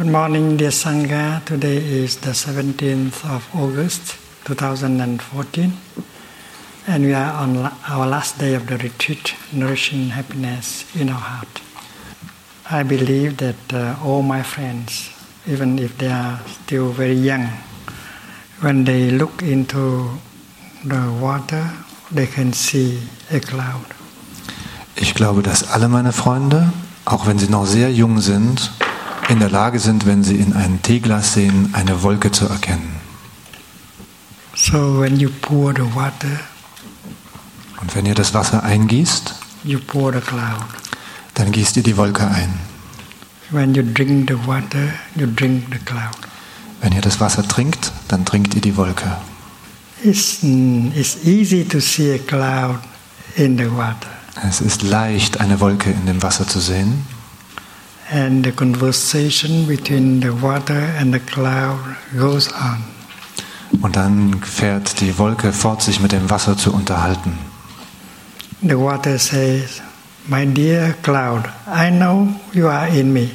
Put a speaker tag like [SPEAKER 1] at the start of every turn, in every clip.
[SPEAKER 1] Good morning, dear Sangha. Today is the 17th of August 2014, and we are on our last day of the retreat, Nourishing Happiness in Our Heart. I believe that uh, all my friends, even if they are still very young, when they look into the water, they can see a cloud.
[SPEAKER 2] Ich glaube, dass alle meine Freunde, auch wenn sie noch sehr jung sind, in der Lage sind, wenn sie in ein Teeglas sehen, eine Wolke zu erkennen.
[SPEAKER 1] So when you pour the water,
[SPEAKER 2] Und wenn ihr das Wasser eingießt,
[SPEAKER 1] you pour the cloud.
[SPEAKER 2] dann gießt ihr die Wolke ein.
[SPEAKER 1] When you drink the water, you drink the cloud.
[SPEAKER 2] Wenn ihr das Wasser trinkt, dann trinkt ihr die Wolke.
[SPEAKER 1] It's, it's easy to see a cloud in the water.
[SPEAKER 2] Es ist leicht, eine Wolke in dem Wasser zu sehen.
[SPEAKER 1] And the conversation between the water and the cloud goes on.
[SPEAKER 2] Und dann fährt die Wolke fort, sich mit dem Wasser zu unterhalten.
[SPEAKER 1] The water says, My dear cloud, I know you are in me.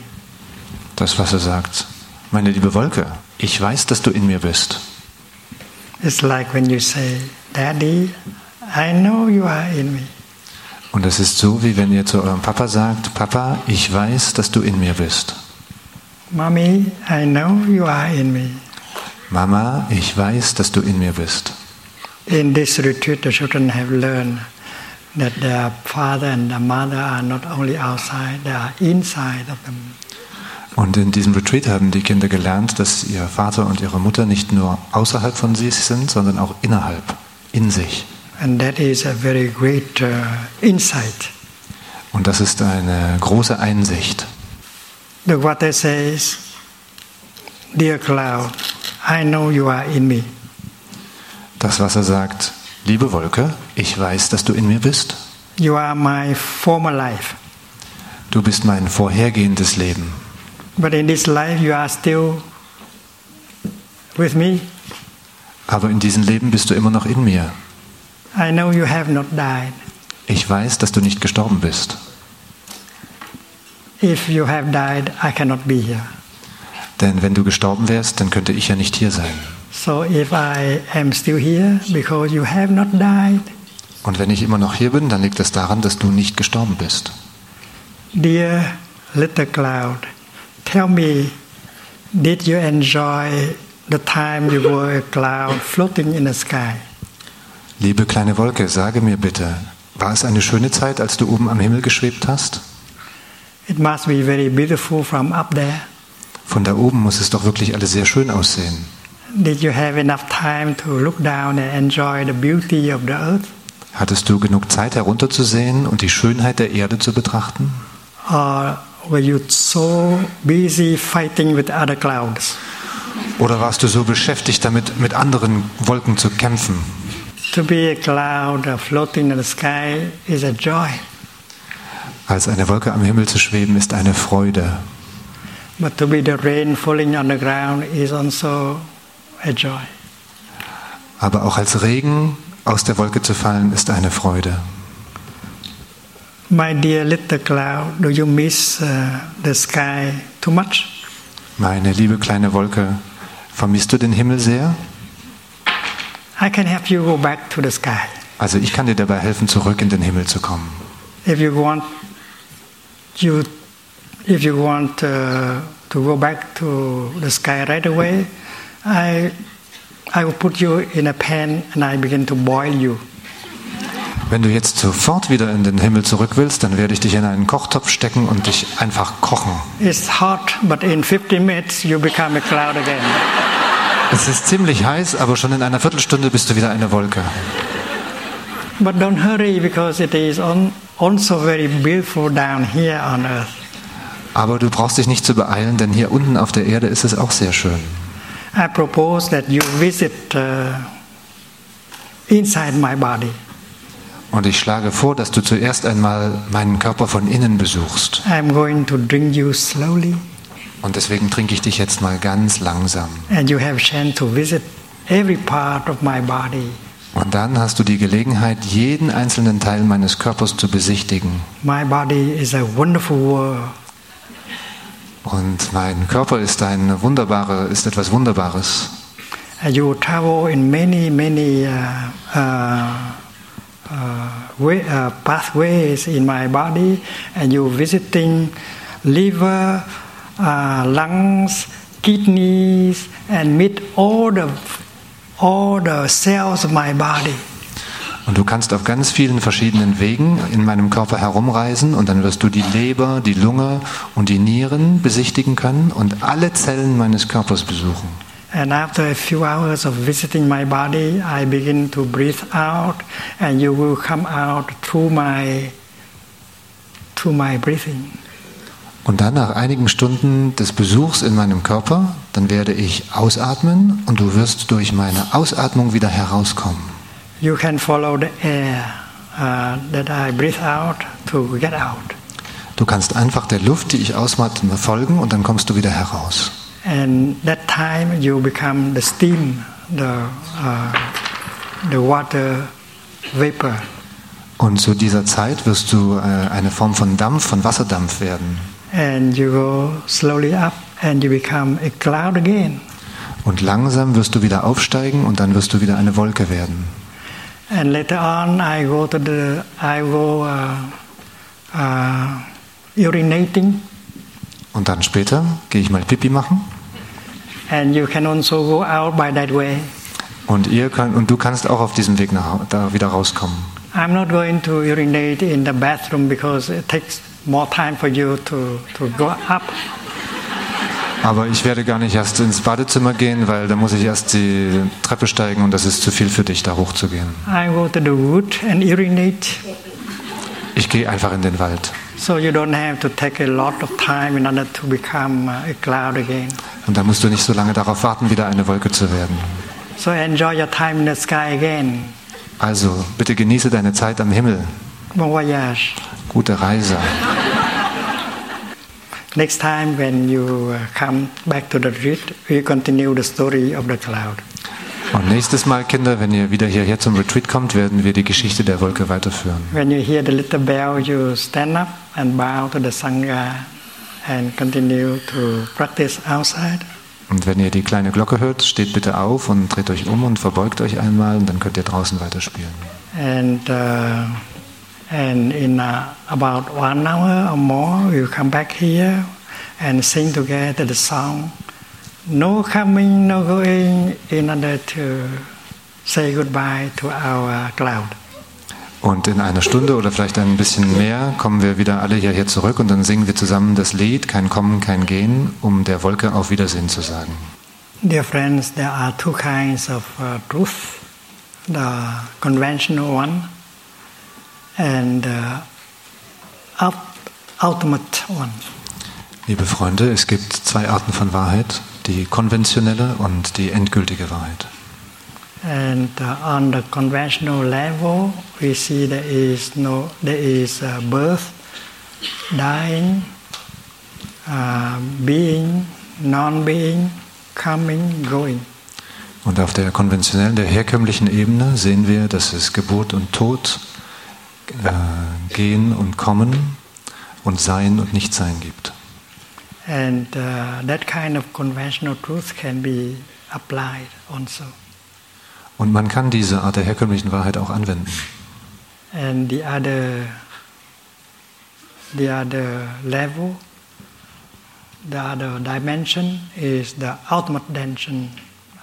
[SPEAKER 2] Das Wasser sagt, meine liebe Wolke, ich weiß, dass du in mir bist.
[SPEAKER 1] It's like when you say, Daddy, I know you are in me.
[SPEAKER 2] Und es ist so, wie wenn ihr zu eurem Papa sagt, Papa, ich weiß, dass du in mir bist.
[SPEAKER 1] Mommy, I know you are in me.
[SPEAKER 2] Mama, ich weiß, dass du in mir bist.
[SPEAKER 1] In this retreat, the children have learned that their father and their mother are not only outside, they are inside of them.
[SPEAKER 2] Und in diesem Retreat haben die Kinder gelernt, dass ihr Vater und ihre Mutter nicht nur außerhalb von sich sind, sondern auch innerhalb, in sich.
[SPEAKER 1] And that is a very great uh, insight.
[SPEAKER 2] Und das ist eine große Einsicht.
[SPEAKER 1] The water says, Dear cloud, I know you are in me.
[SPEAKER 2] Das Wasser sagt, liebe Wolke, ich weiß, dass du in mir bist.
[SPEAKER 1] You are my former life.
[SPEAKER 2] Du bist mein vorhergehendes Leben.
[SPEAKER 1] But in this life, you are still with me.
[SPEAKER 2] Aber in diesem Leben bist du immer noch in mir.
[SPEAKER 1] I know you have not died.
[SPEAKER 2] Ich weiß, dass du nicht gestorben bist.
[SPEAKER 1] If you have died, I cannot be here.
[SPEAKER 2] Denn wenn du gestorben wärst, dann könnte ich ja nicht hier sein.
[SPEAKER 1] So if I am still here because you have not died,
[SPEAKER 2] Und wenn ich immer noch hier bin, dann liegt es daran, dass du nicht gestorben bist.
[SPEAKER 1] dear little cloud, tell me, did you enjoy the time you were a cloud floating in the sky?
[SPEAKER 2] Liebe kleine Wolke, sage mir bitte, war es eine schöne Zeit, als du oben am Himmel geschwebt hast?
[SPEAKER 1] It must be very beautiful from up there.
[SPEAKER 2] Von da oben muss es doch wirklich alles sehr schön aussehen.
[SPEAKER 1] Did you have enough time to look down and enjoy the beauty of the earth?
[SPEAKER 2] Hattest du genug Zeit herunterzusehen und die Schönheit der Erde zu betrachten?
[SPEAKER 1] Or were you so busy fighting with other clouds?
[SPEAKER 2] Oder warst du so beschäftigt damit, mit anderen Wolken zu kämpfen?
[SPEAKER 1] To be a cloud floating in the sky is a joy,
[SPEAKER 2] Als eine Wolke am Himmel zu schweben, ist eine Freude.
[SPEAKER 1] but to be the rain falling on the ground is also a joy.
[SPEAKER 2] Aber auch als Regen aus der Wolke zu fallen, ist eine Freude.
[SPEAKER 1] My dear little cloud, do you miss uh, the sky too much?
[SPEAKER 2] Meine liebe kleine Wolke, vermisst du den Himmel sehr?
[SPEAKER 1] I can help you go back to the sky.
[SPEAKER 2] Also ich kann dir dabei helfen, zurück in den Himmel zu kommen.
[SPEAKER 1] If you want, you, if you want uh, to go back to the sky right away, I, I will put you in a pan and I begin to boil you.
[SPEAKER 2] Wenn du jetzt sofort wieder in den Himmel zurück willst, dann werde ich dich in einen Kochtopf stecken und dich einfach kochen.
[SPEAKER 1] It's hot, but in 15 minutes you become a cloud again.
[SPEAKER 2] Es ist ziemlich heiß, aber schon in einer Viertelstunde bist du wieder eine Wolke.
[SPEAKER 1] But don't hurry because it is on, also very beautiful down here on earth.
[SPEAKER 2] Aber du brauchst dich nicht zu beeilen, denn hier unten auf der Erde ist es auch sehr schön.
[SPEAKER 1] I propose that you visit uh, inside my body.
[SPEAKER 2] Und ich schlage vor, dass du zuerst einmal meinen Körper von innen besuchst.
[SPEAKER 1] I'm going to drink you slowly,
[SPEAKER 2] Und deswegen trinke ich dich jetzt mal ganz langsam.
[SPEAKER 1] and you have chance to visit every part of my body.
[SPEAKER 2] Und dann hast du die Gelegenheit, jeden einzelnen Teil meines Körpers zu besichtigen.
[SPEAKER 1] My body is a wonderful world.
[SPEAKER 2] Und mein Körper ist ein wunderbare, ist etwas Wunderbares.
[SPEAKER 1] You travel in many, many uh, uh, uh, way, uh, pathways in my body, and you visiting liver, uh, lungs, kidneys, and meet all the all the cells of my body.
[SPEAKER 2] Und du kannst auf ganz vielen verschiedenen Wegen in meinem Körper herumreisen und dann wirst du die Leber, die Lunge und die Nieren besichtigen können und alle Zellen meines Körpers besuchen.
[SPEAKER 1] And after a few hours of visiting my body, I begin to breathe out, and you will come out through my through my breathing.
[SPEAKER 2] Und dann nach einigen Stunden des Besuchs in meinem Körper, dann werde ich ausatmen und du wirst durch meine Ausatmung wieder herauskommen.
[SPEAKER 1] You can follow the air uh, that I breathe out to get out.
[SPEAKER 2] Du kannst einfach der Luft, die ich ausatme, folgen und dann kommst du wieder heraus.
[SPEAKER 1] And that time you become the steam, the uh, the water vapor.
[SPEAKER 2] Und zu dieser Zeit wirst du äh, eine Form von Dampf, von Wasserdampf werden.
[SPEAKER 1] And you go slowly up and you become a cloud again.
[SPEAKER 2] Und langsam wirst du wieder aufsteigen und dann wirst du wieder eine Wolke werden.
[SPEAKER 1] And later on, I go to the, I go uh, uh, urinating,
[SPEAKER 2] Und dann später gehe ich mal Pipi machen
[SPEAKER 1] and you can also go out by that way.
[SPEAKER 2] und ihr könnt, und du kannst auch auf diesem Weg nach, da wieder rauskommen.
[SPEAKER 1] I'm not going to urinate in the bathroom because it takes more time for you to, to go up.
[SPEAKER 2] Aber ich werde gar nicht erst ins Badezimmer gehen, weil da muss ich erst die Treppe steigen und das ist zu viel für dich, da hochzugehen.
[SPEAKER 1] I go to the wood and urinate,
[SPEAKER 2] Ich gehe einfach in den Wald.
[SPEAKER 1] so you don't have to take a lot of time in order to become uh, a cloud again.
[SPEAKER 2] Und da musst du nicht so lange darauf warten, wieder eine Wolke zu werden.
[SPEAKER 1] So enjoy your time in the sky again.
[SPEAKER 2] Also, bitte genieße deine Zeit am Himmel.
[SPEAKER 1] Bon voyage.
[SPEAKER 2] Gute Reise.
[SPEAKER 1] Next time when you uh, come back to the retreat, we continue the story of the cloud.
[SPEAKER 2] Und nächstes Mal, Kinder, wenn ihr wieder hierher zum Retreat kommt, werden wir die Geschichte der Wolke weiterführen.
[SPEAKER 1] When you hear the little bell, you stand up and bow to the Sangha and continue to practice outside.
[SPEAKER 2] Und wenn ihr die kleine Glocke hört, steht bitte auf und dreht euch um und verbeugt euch einmal und dann könnt ihr draußen weiterspielen.
[SPEAKER 1] And, uh, and in uh, about one hour or more, we'll come back here and sing together the song No Coming, No Going in order to say goodbye to our cloud.
[SPEAKER 2] Und in einer Stunde oder vielleicht ein bisschen mehr kommen wir wieder alle hierher zurück und dann singen wir zusammen das Lied Kein Kommen, kein Gehen, um der Wolke auf Wiedersehen zu sagen.
[SPEAKER 1] Dear friends, there are two kinds of uh, truth the conventional one and ult- ultimate one.
[SPEAKER 2] Liebe Freunde, es gibt zwei Arten von Wahrheit, die konventionelle und die endgültige Wahrheit.
[SPEAKER 1] And uh, on the conventional level, we see there is no, there is uh, birth, dying, uh, being, non-being, coming, going.
[SPEAKER 2] Und auf der konventionellen, der herkömmlichen Ebene sehen wir, dass es Geburt und Tod, äh, Gehen und Kommen und Sein und Nichtsein gibt.
[SPEAKER 1] And uh, that kind of conventional truth can be applied also.
[SPEAKER 2] Und man kann diese Art der herkömmlichen Wahrheit auch anwenden.
[SPEAKER 1] And the other, the other level, the other dimension is the ultimate dimension.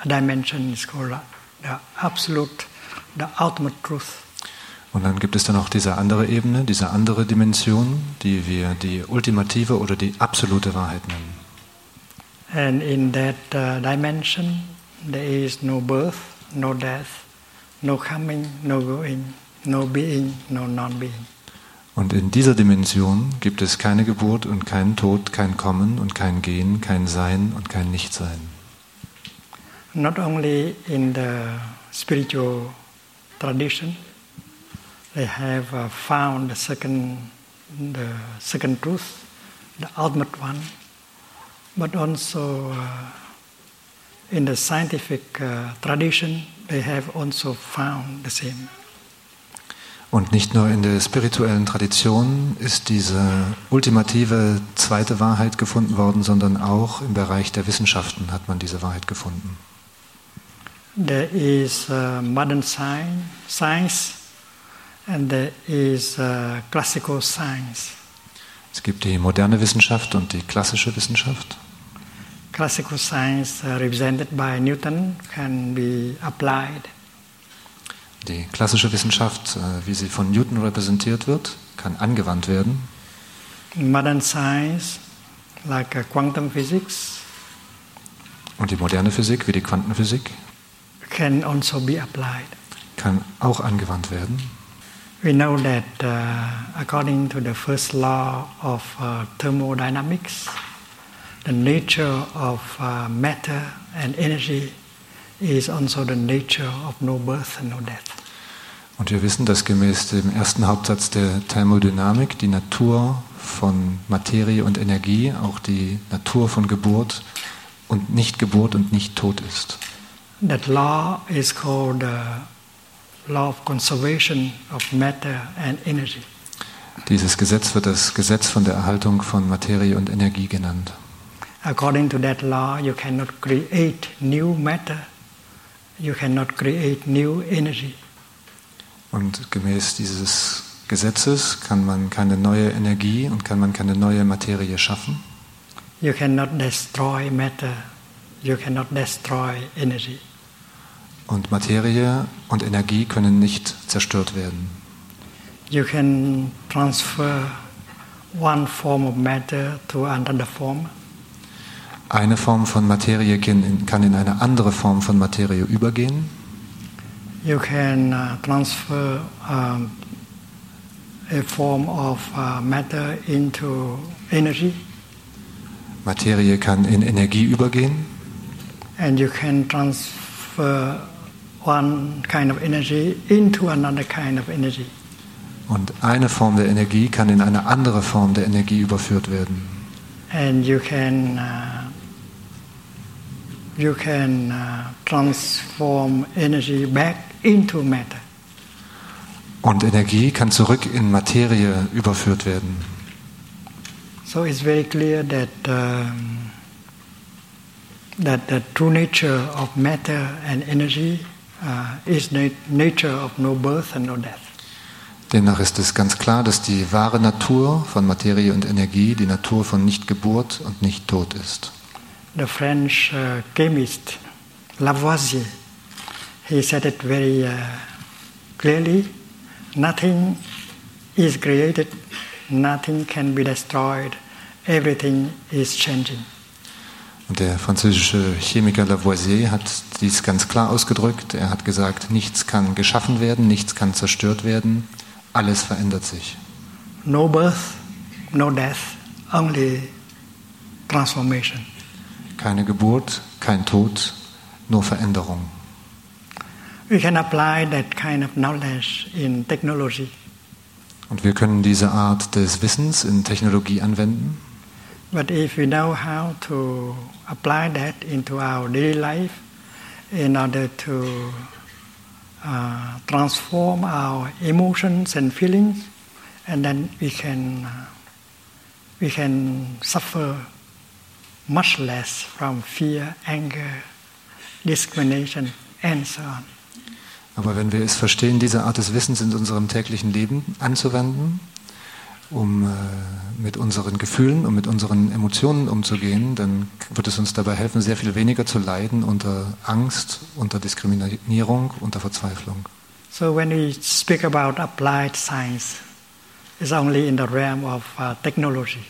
[SPEAKER 1] Dimension is called the absolute, the ultimate truth.
[SPEAKER 2] Und dann gibt es dann auch diese andere Ebene, diese andere Dimension, die wir die ultimative oder die absolute Wahrheit nennen.
[SPEAKER 1] And in that uh, dimension, there is no birth, no death, no coming, no going, no being, no non-being.
[SPEAKER 2] Und in dieser Dimension gibt es keine Geburt und keinen Tod, kein Kommen und kein Gehen, kein Sein und kein Nichtsein.
[SPEAKER 1] Not only in the spiritual tradition, they have uh, found the second, the second truth, the ultimate one, but also uh, in the scientific uh, tradition, they have also found the same.
[SPEAKER 2] Und nicht nur in der spirituellen Tradition ist diese ultimative zweite Wahrheit gefunden worden, sondern auch im Bereich der Wissenschaften hat man diese Wahrheit gefunden.
[SPEAKER 1] There is uh, modern science, science and there is uh, classical science.
[SPEAKER 2] Es gibt die moderne Wissenschaft und die klassische Wissenschaft.
[SPEAKER 1] Classical science, uh, represented by Newton, can be applied.
[SPEAKER 2] Die klassische Wissenschaft, äh, wie sie von Newton repräsentiert wird, kann angewandt werden.
[SPEAKER 1] Modern science, like uh, quantum physics,
[SPEAKER 2] Und die moderne Physik, wie die Quantenphysik,
[SPEAKER 1] can also be applied.
[SPEAKER 2] kann auch angewandt werden.
[SPEAKER 1] We know that uh, according to the first law of uh, thermodynamics, the nature of uh, matter and energy is also the nature of no birth and no death.
[SPEAKER 2] Und wir wissen, dass gemäß dem ersten Hauptsatz der Thermodynamik die Natur von Materie und Energie auch die Natur von Geburt und Nicht-Geburt und Nicht-Tod ist.
[SPEAKER 1] That law is called the law of conservation of matter and energy.
[SPEAKER 2] Dieses Gesetz wird das Gesetz von der Erhaltung von Materie und Energie genannt.
[SPEAKER 1] According to that law, you cannot create new matter, you cannot create new energy.
[SPEAKER 2] Und gemäß dieses Gesetzes kann man keine neue Energie und kann man keine neue Materie schaffen.
[SPEAKER 1] You cannot destroy matter, you cannot destroy energy.
[SPEAKER 2] Und Materie und Energie können nicht zerstört werden.
[SPEAKER 1] You can transfer one form of matter to another form.
[SPEAKER 2] Eine Form von Materie kann in, eine andere Form von Materie übergehen.
[SPEAKER 1] You can uh, transfer um, a form of uh, matter into energy,
[SPEAKER 2] Materie kann in Energie übergehen
[SPEAKER 1] and you can transfer one kind of energy into another kind of energy.
[SPEAKER 2] und eine Form der Energie kann in eine andere Form der Energie überführt werden.
[SPEAKER 1] And you can uh, you can uh, transform energy back into matter.
[SPEAKER 2] Und Energie kann zurück in Materie überführt werden.
[SPEAKER 1] So it's very clear that um, that the true nature of matter and energy uh, is the nature of no birth and no death.
[SPEAKER 2] Demnach ist es ganz klar, dass die wahre Natur von Materie und Energie die Natur von Nicht-Geburt und Nicht-Tod ist.
[SPEAKER 1] The French uh, chemist Lavoisier, he said it very uh, clearly: nothing is created, nothing can be destroyed, everything is changing.
[SPEAKER 2] Und der französische Chemiker Lavoisier hat dies ganz klar ausgedrückt. Er hat gesagt, nichts kann geschaffen werden, nichts kann zerstört werden, alles verändert sich.
[SPEAKER 1] No birth, no death, only transformation.
[SPEAKER 2] Keine Geburt, kein Tod, nur Veränderung.
[SPEAKER 1] We can apply that kind of knowledge in technology.
[SPEAKER 2] Und wir können diese Art des Wissens in Technologie anwenden.
[SPEAKER 1] But if we know how to apply that into our daily life in order to uh, transform our emotions and feelings, and then we can uh, we can suffer much less from fear, anger, discrimination, and so on.
[SPEAKER 2] Aber wenn wir es verstehen, diese Art des Wissens in unserem täglichen Leben anzuwenden, um äh, mit unseren Gefühlen und mit unseren Emotionen umzugehen, dann wird es uns dabei helfen, sehr viel weniger zu leiden unter Angst, unter Diskriminierung, unter Verzweiflung.
[SPEAKER 1] So when we speak about applied science, it's only in the realm of uh, technology.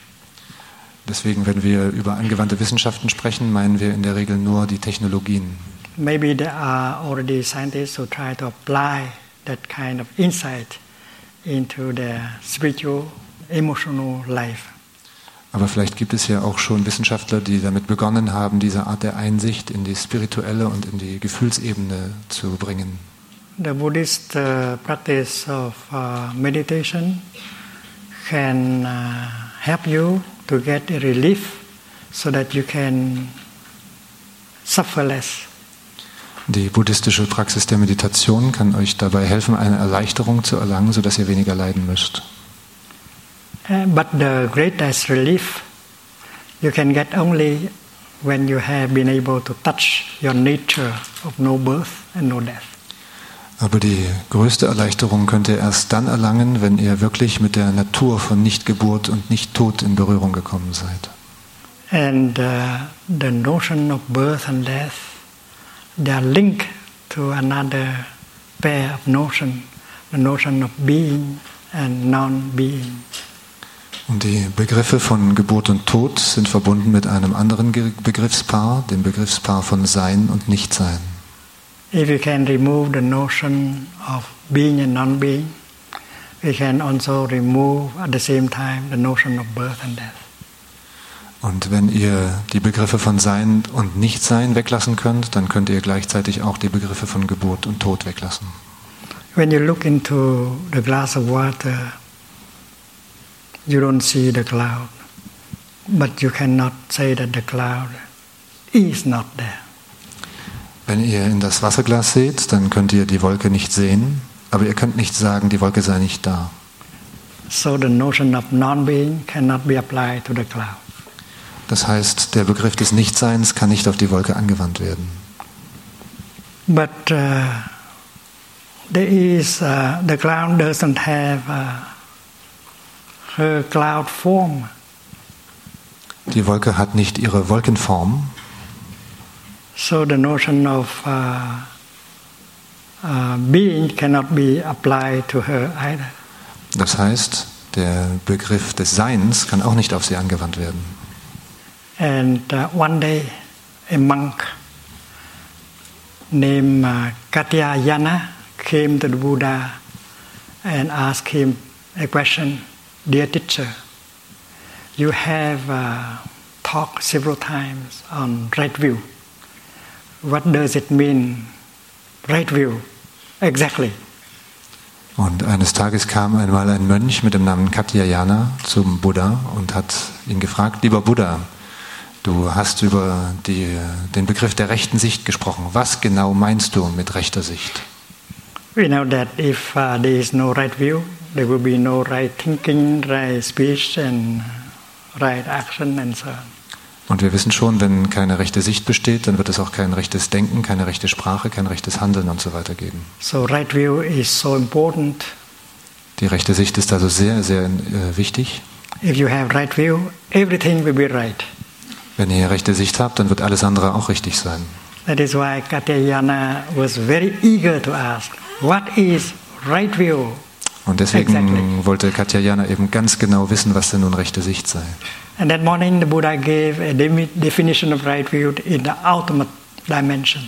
[SPEAKER 2] Deswegen, wenn wir über angewandte Wissenschaften sprechen, meinen wir in der Regel nur die Technologien.
[SPEAKER 1] Maybe there are already scientists who try to apply that kind of insight into their spiritual, emotional life.
[SPEAKER 2] Aber vielleicht gibt es ja auch schon Wissenschaftler, die damit begonnen haben, diese Art der Einsicht in die spirituelle und in die Gefühlsebene zu bringen.
[SPEAKER 1] The Buddhist uh, practice of uh, meditation can uh, help you to get a relief so that you can suffer less.
[SPEAKER 2] Die buddhistische Praxis der Meditation kann euch dabei helfen, eine Erleichterung zu erlangen, sodass ihr weniger leiden müsst.
[SPEAKER 1] Uh, but the greatest relief you can get only when you have been able to touch your nature of no birth and no death.
[SPEAKER 2] Aber die größte Erleichterung könnt ihr erst dann erlangen, wenn ihr wirklich mit der Natur von Nichtgeburt und Nicht-Tod in Berührung gekommen seid.
[SPEAKER 1] And uh, the notion of birth and death, they are linked to another pair of notion, the notion of being and non-being.
[SPEAKER 2] Und die Begriffe von Geburt und Tod sind verbunden mit einem anderen Begriffspaar, dem Begriffspaar von Sein und Nichtsein.
[SPEAKER 1] If you can remove the notion of being and non-being, we can also remove at the same time the notion of birth and death.
[SPEAKER 2] Und wenn ihr die Begriffe von Sein und Nichtsein weglassen könnt, dann könnt ihr gleichzeitig auch die Begriffe von Geburt und Tod weglassen.
[SPEAKER 1] When you look into the glass of water, you don't see the cloud, but you cannot say that the cloud is not there.
[SPEAKER 2] Wenn ihr in das Wasserglas seht, dann könnt ihr die Wolke nicht sehen, aber ihr könnt nicht sagen, die Wolke sei nicht da.
[SPEAKER 1] So the notion of non-being cannot be applied to the cloud.
[SPEAKER 2] Das heißt, der Begriff des Nichtseins kann nicht auf die Wolke angewandt werden.
[SPEAKER 1] But uh, there is uh, the cloud doesn't have uh, her cloud form.
[SPEAKER 2] Die Wolke hat nicht ihre Wolkenform,
[SPEAKER 1] So the notion of uh, uh, being cannot be applied to her either.
[SPEAKER 2] das heißt, der Begriff des Seins kann auch nicht auf sie angewandt werden.
[SPEAKER 1] And uh, one day, a monk named uh, Katyayana came to the Buddha and asked him a question Dear teacher, you have uh, talked several times on right view. What does it mean, right view, exactly?
[SPEAKER 2] Und eines Tages kam einmal ein Mönch mit dem Namen Katyayana zum Buddha und hat ihn gefragt, lieber Buddha, du hast über die, den Begriff der rechten Sicht gesprochen. Was genau meinst du mit rechter Sicht?
[SPEAKER 1] We know that if uh, there is no right view, there will be no right thinking, right speech, and right action, and so on.
[SPEAKER 2] Und wir wissen schon, wenn keine rechte Sicht besteht, dann wird es auch kein rechtes Denken, keine rechte Sprache, kein rechtes Handeln und so weiter geben.
[SPEAKER 1] So, right view is so important.
[SPEAKER 2] Die rechte Sicht ist also sehr, sehr äh, wichtig.
[SPEAKER 1] If you have right view, everything will be right.
[SPEAKER 2] Wenn ihr rechte Sicht habt, dann wird alles andere auch richtig sein.
[SPEAKER 1] That is why Katyayana was very eager to ask, What is right view?
[SPEAKER 2] Und deswegen
[SPEAKER 1] Exactly.
[SPEAKER 2] wollte Katyayana eben ganz genau wissen, was denn nun rechte Sicht sei.
[SPEAKER 1] And that morning, the Buddha gave a definition of right view in the ultimate dimension.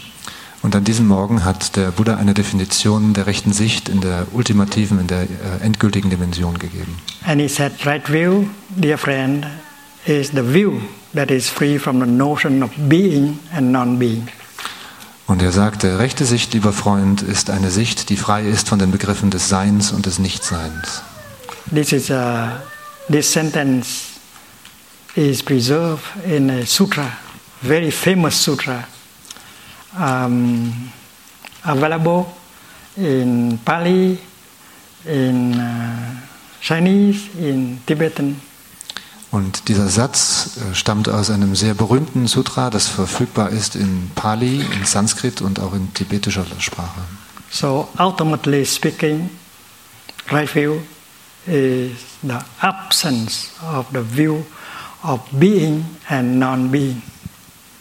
[SPEAKER 2] Und an diesem Morgen hat der Buddha eine Definition der rechten Sicht in der ultimativen, in der äh, endgültigen Dimension gegeben.
[SPEAKER 1] And he said, Right view, dear friend, is the view that is free from the notion of being and non being.
[SPEAKER 2] Und er sagte, rechte Sicht, lieber Freund, ist eine Sicht, die frei ist von den Begriffen des Seins und des Nichtseins.
[SPEAKER 1] This is a, this sentence is preserved in a sutra, very famous sutra, um, available in Pali, in uh, Chinese, in Tibetan.
[SPEAKER 2] Und dieser Satz äh, stammt aus einem sehr berühmten Sutra, das verfügbar ist in Pali, in Sanskrit und auch in tibetischer Sprache.
[SPEAKER 1] So ultimately speaking, right view is the absence of the view of being and non-being.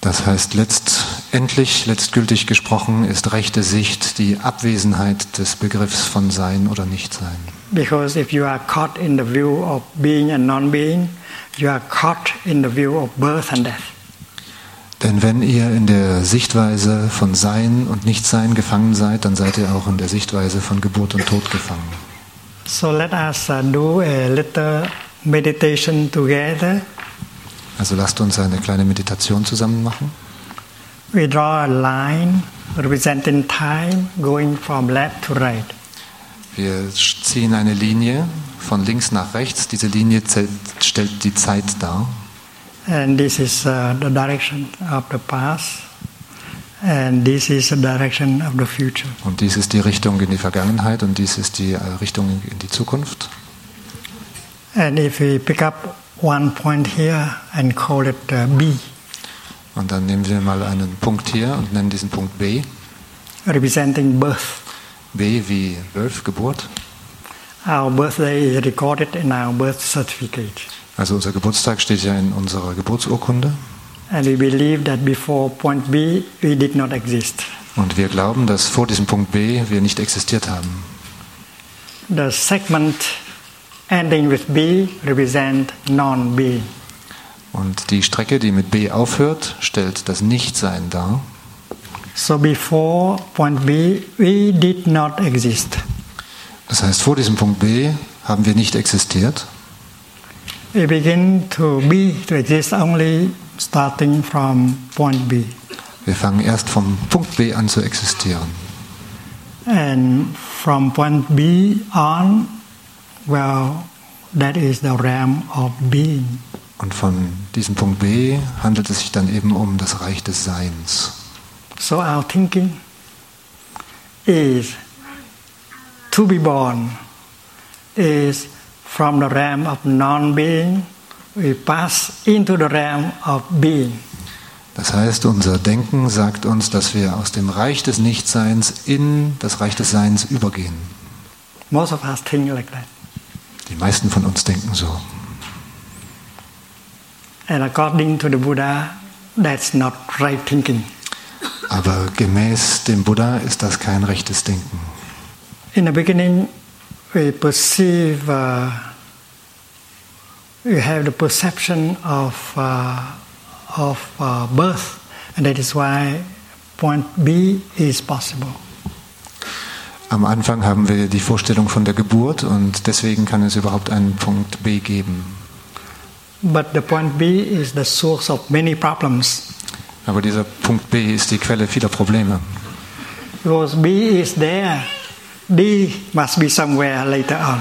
[SPEAKER 2] Das heißt, letztendlich, letztgültig gesprochen, ist rechte Sicht die Abwesenheit des Begriffs von Sein oder Nichtsein.
[SPEAKER 1] Because if you are caught in the view of being and non-being, you are caught in the view of birth and death.
[SPEAKER 2] Denn wenn ihr in der Sichtweise von Sein und Nichtsein gefangen seid, dann seid ihr auch in der Sichtweise von Geburt und Tod gefangen.
[SPEAKER 1] So let us uh, do a little meditation together.
[SPEAKER 2] Also lasst uns eine kleine Meditation zusammen machen.
[SPEAKER 1] We draw a line representing time going from left to right.
[SPEAKER 2] Wir ziehen eine Linie von links nach rechts. Diese Linie stellt die Zeit dar.
[SPEAKER 1] And this is uh, the direction of the past. And this is the direction of the future.
[SPEAKER 2] Und dies ist die Richtung in die Vergangenheit und dies ist die äh, Richtung in die Zukunft.
[SPEAKER 1] And if we pick up one point here and call it uh, B,
[SPEAKER 2] Und dann nehmen wir mal einen Punkt hier und nennen diesen Punkt B.
[SPEAKER 1] representing birth,
[SPEAKER 2] B wie Birth, Geburt.
[SPEAKER 1] our birthday is recorded in our birth certificate.
[SPEAKER 2] Also unser Geburtstag steht ja in unserer Geburtsurkunde.
[SPEAKER 1] And we believe that before point B, we did not exist.
[SPEAKER 2] Und wir glauben, dass vor diesem Punkt B wir nicht existiert haben.
[SPEAKER 1] The segment ending with B represent non-being.
[SPEAKER 2] Und die Strecke, die mit B aufhört, stellt das Nichtsein dar.
[SPEAKER 1] So before point B, we did not exist.
[SPEAKER 2] Das heißt, vor diesem Punkt B haben wir nicht existiert.
[SPEAKER 1] We begin to be, to exist only starting from point B.
[SPEAKER 2] Wir fangen erst vom Punkt B an zu existieren.
[SPEAKER 1] And from point B on, well, that is the realm of being.
[SPEAKER 2] Und von diesem Punkt B handelt es sich dann eben um das Reich des Seins.
[SPEAKER 1] So our thinking is to be born is from the realm of non-being, we pass into the realm of being.
[SPEAKER 2] Das heißt, unser Denken sagt uns, dass wir aus dem Reich des Nichtseins in das Reich des Seins übergehen.
[SPEAKER 1] Most of us think like that.
[SPEAKER 2] Die meisten von uns denken so.
[SPEAKER 1] And according to the Buddha, that's not right thinking.
[SPEAKER 2] Aber gemäß dem Buddha ist das kein rechtes Denken.
[SPEAKER 1] In the beginning, we perceive, uh, we have the perception of, uh, of uh, birth, and that is why point B is possible.
[SPEAKER 2] Am Anfang haben wir die Vorstellung von der Geburt und deswegen kann es überhaupt einen Punkt B geben.
[SPEAKER 1] But the point B is the source of many problems
[SPEAKER 2] Aber dieser Punkt B ist die Quelle vieler Probleme.
[SPEAKER 1] because B is there. D must be somewhere later on.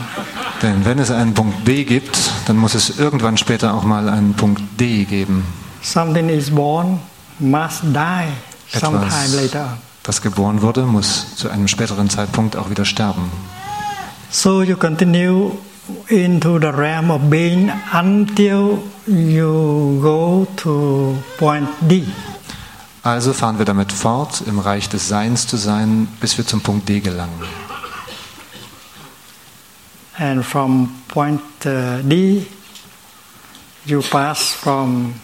[SPEAKER 2] Denn wenn es einen Punkt B gibt, dann muss es irgendwann später auch mal einen Punkt D geben.
[SPEAKER 1] Something is born, must die sometime later on.
[SPEAKER 2] das geboren wurde, muss zu einem späteren Zeitpunkt auch wieder sterben.
[SPEAKER 1] So you continue into the realm of being until you go to point D.
[SPEAKER 2] Also fahren wir damit fort, im Reich des Seins zu sein, bis wir zum Punkt D gelangen.
[SPEAKER 1] And from point uh, D, you pass from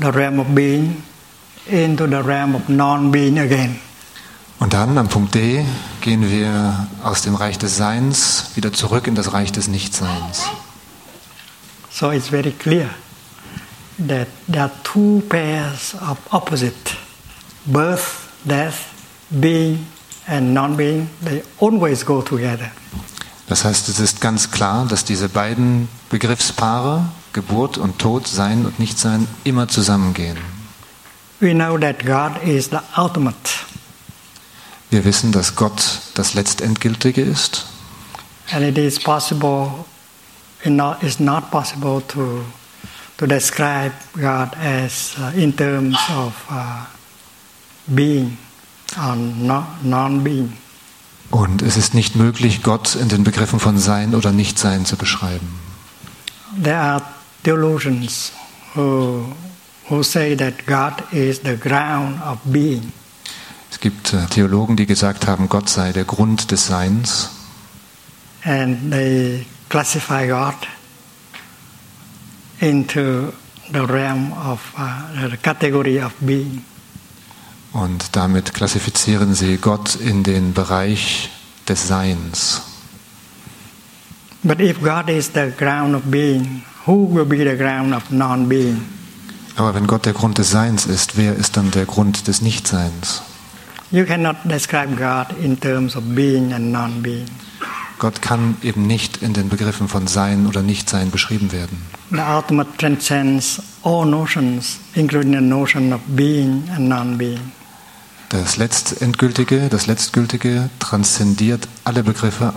[SPEAKER 1] the realm of being into the realm of non-being again.
[SPEAKER 2] Und dann am Punkt D gehen wir aus dem Reich des Seins wieder zurück in das Reich des Nichtseins.
[SPEAKER 1] So it's very clear that there are two pairs of opposite birth, death, being, and non being. They always go together.
[SPEAKER 2] Das heißt, es ist ganz klar, dass diese beiden Begriffspaare, Geburt und Tod, Sein und Nichtsein, immer zusammengehen.
[SPEAKER 1] We know that God is the ultimate,
[SPEAKER 2] Wir wissen, dass Gott das Letztendgültige ist
[SPEAKER 1] and it is possible, it not, it's not possible to, to describe God as uh, in terms of uh, being or no, non being.
[SPEAKER 2] und es ist nicht möglich, Gott in den Begriffen von Sein oder Nichtsein zu beschreiben.
[SPEAKER 1] There are theologians who, who say that God is the ground of being.
[SPEAKER 2] Es gibt äh, Theologen, die gesagt haben, Gott sei der Grund des Seins
[SPEAKER 1] and they classify God into the realm of uh, the category of being.
[SPEAKER 2] und damit klassifizieren sie Gott in den Bereich des Seins.
[SPEAKER 1] But if God is the ground of being, who will be the ground of non-being?
[SPEAKER 2] Aber wenn Gott der Grund des Seins ist, wer ist dann der Grund des Nichtseins?
[SPEAKER 1] You cannot describe God in terms of being and non-being.
[SPEAKER 2] Gott kann eben nicht in den Begriffen von Sein oder Nichtsein beschrieben werden.
[SPEAKER 1] The ultimate transcends all notions, including the notion of being and non-being.
[SPEAKER 2] Das Letztendgültige, das Letztgültige transzendiert alle Begriffe,